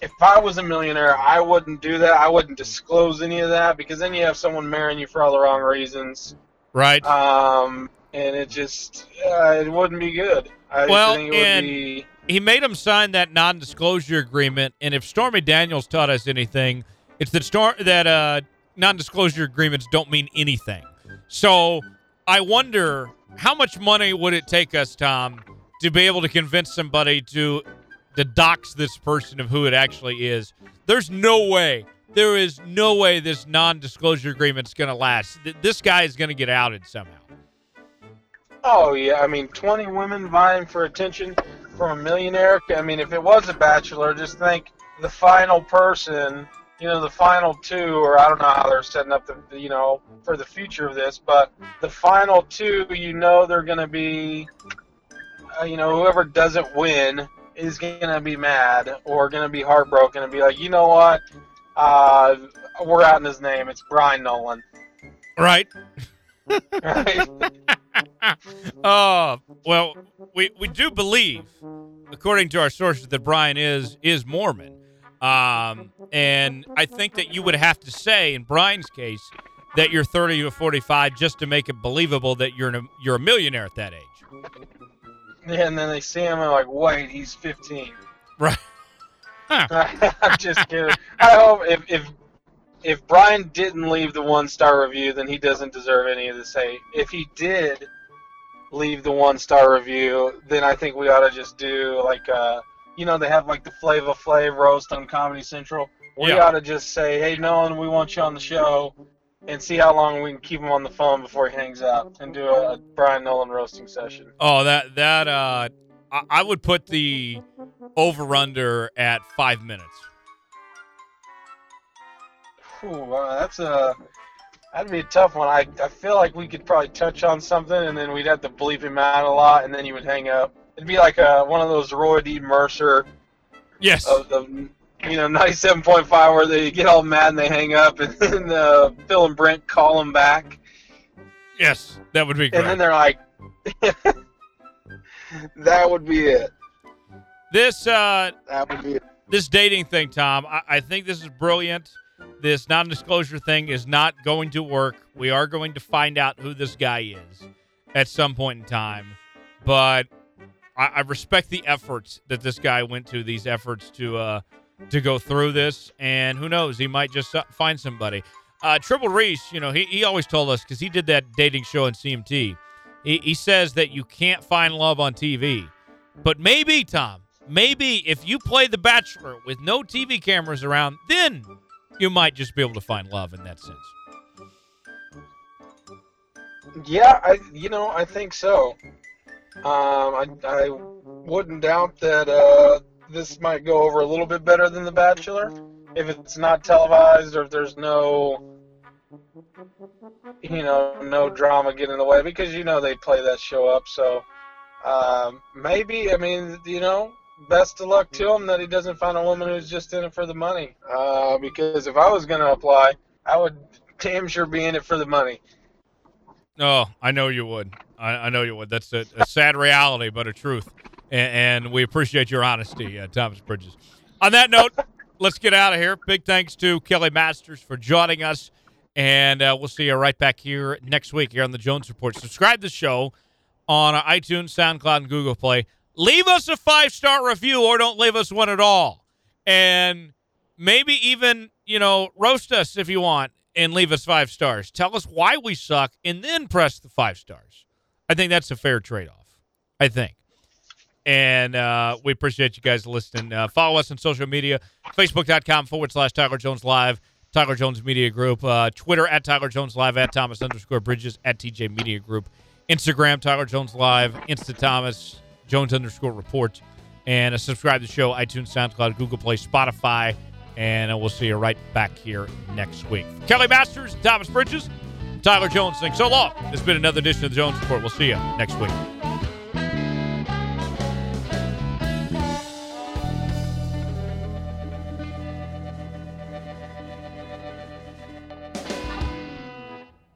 If I was a millionaire, I wouldn't do that. I wouldn't disclose any of that because then you have someone marrying you for all the wrong reasons, Right. um, and it just uh, it wouldn't be good. I Well, think it would and- be. he made him sign that non-disclosure agreement, and if Stormy Daniels taught us anything, it's that that uh, non-disclosure agreements don't mean anything. So I wonder how much money would it take us, Tom, to be able to convince somebody to to dox this person of who it actually is? There's no way. There is no way this non-disclosure agreement's going to last. Th- This guy is going to get outed somehow. Oh yeah, I mean, 20 women vying for attention from a millionaire. I mean, if it was a bachelor, just think the final person, you know, the final two, or I don't know how they're setting up the, you know, for the future of this, but the final two, you know, they're going to be, uh, you know, whoever doesn't win is going to be mad or going to be heartbroken and be like, you know what, uh, we're out in his name. It's Brian Nolan. Right? Right? Uh, well, we we do believe, according to our sources, that Brian is is Mormon. Um, and I think that you would have to say, in Brian's case, that you're 30 or 45 just to make it believable that you're a, you're a millionaire at that age. Yeah, and then they see him and like, wait, he's 15. Right. I'm just kidding. I hope if if if Brian didn't leave the one star review, then he doesn't deserve any of this hate. If he did leave the one star review, then I think we ought to just do like uh you know they have like the Flava Flav roast on Comedy Central. We Yeah. ought to just say, hey Nolan, we want you on the show, and see how long we can keep him on the phone before he hangs up, and do a, a Brian Nolan roasting session. Oh, that that uh, I, I would put the over under at five minutes. Ooh, uh, that's a that'd be a tough one. I I feel like we could probably touch on something, and then we'd have to bleep him out a lot, and then he would hang up. It'd be like a, one of those Roy D. Mercer Yes. of the you know ninety seven point five where they get all mad and they hang up, and then uh, Phil and Brent call them back, yes, that would be great. and then they're like, that would be it. This uh, That would be it. this dating thing, Tom, I, I think this is brilliant. This non disclosure thing is not going to work. We are going to find out who this guy is at some point in time. But I, I respect the efforts that this guy went to, these efforts to uh, to go through this. And who knows, he might just find somebody. Uh, Triple Reese, you know, he, he always told us because he did that dating show on CMT. He, he says that you can't find love on TV. But maybe, Tom, maybe if you play The Bachelor with no TV cameras around, then you might just be able to find love in that sense. Yeah, I you know I think so. Um, I I wouldn't doubt that uh, this might go over a little bit better than The Bachelor if it's not televised or if there's no you know no drama getting in the way because you know they play that show up. So um, maybe I mean you know best of luck to him that he doesn't find a woman who's just in it for the money. Uh, because if I was going to apply, I would damn sure be in it for the money. Oh, I know you would. I, I know you would. That's a, a sad reality, but a truth. And, and we appreciate your honesty, uh, Thomas Bridges. On that note, let's get out of here. Big thanks to Kelli Masters for joining us. And uh, we'll see you right back here next week here on the Jones Report. Subscribe to the show on iTunes, SoundCloud, and Google Play. Leave us a five star review or don't leave us one at all. And maybe even, you know, roast us if you want and leave us five stars. Tell us why we suck and then press the five stars. I think that's a fair trade off. I think. And uh, we appreciate you guys listening. Uh, follow us on social media Facebook.com forward slash Tyler Jones Live, Tyler Jones Media Group, uh, Twitter at Tyler Jones Live, at Thomas underscore Bridges, at TJ Media Group, Instagram, Tyler Jones Live, Insta Thomas, Jones underscore report, and uh, subscribe to the show, iTunes, SoundCloud, Google Play, Spotify, and uh, we'll see you right back here next week. Kelli Masters, Thomas Bridges, Tyler Jones, thanks so long. It's been another edition of the Jones Report. We'll see you next week.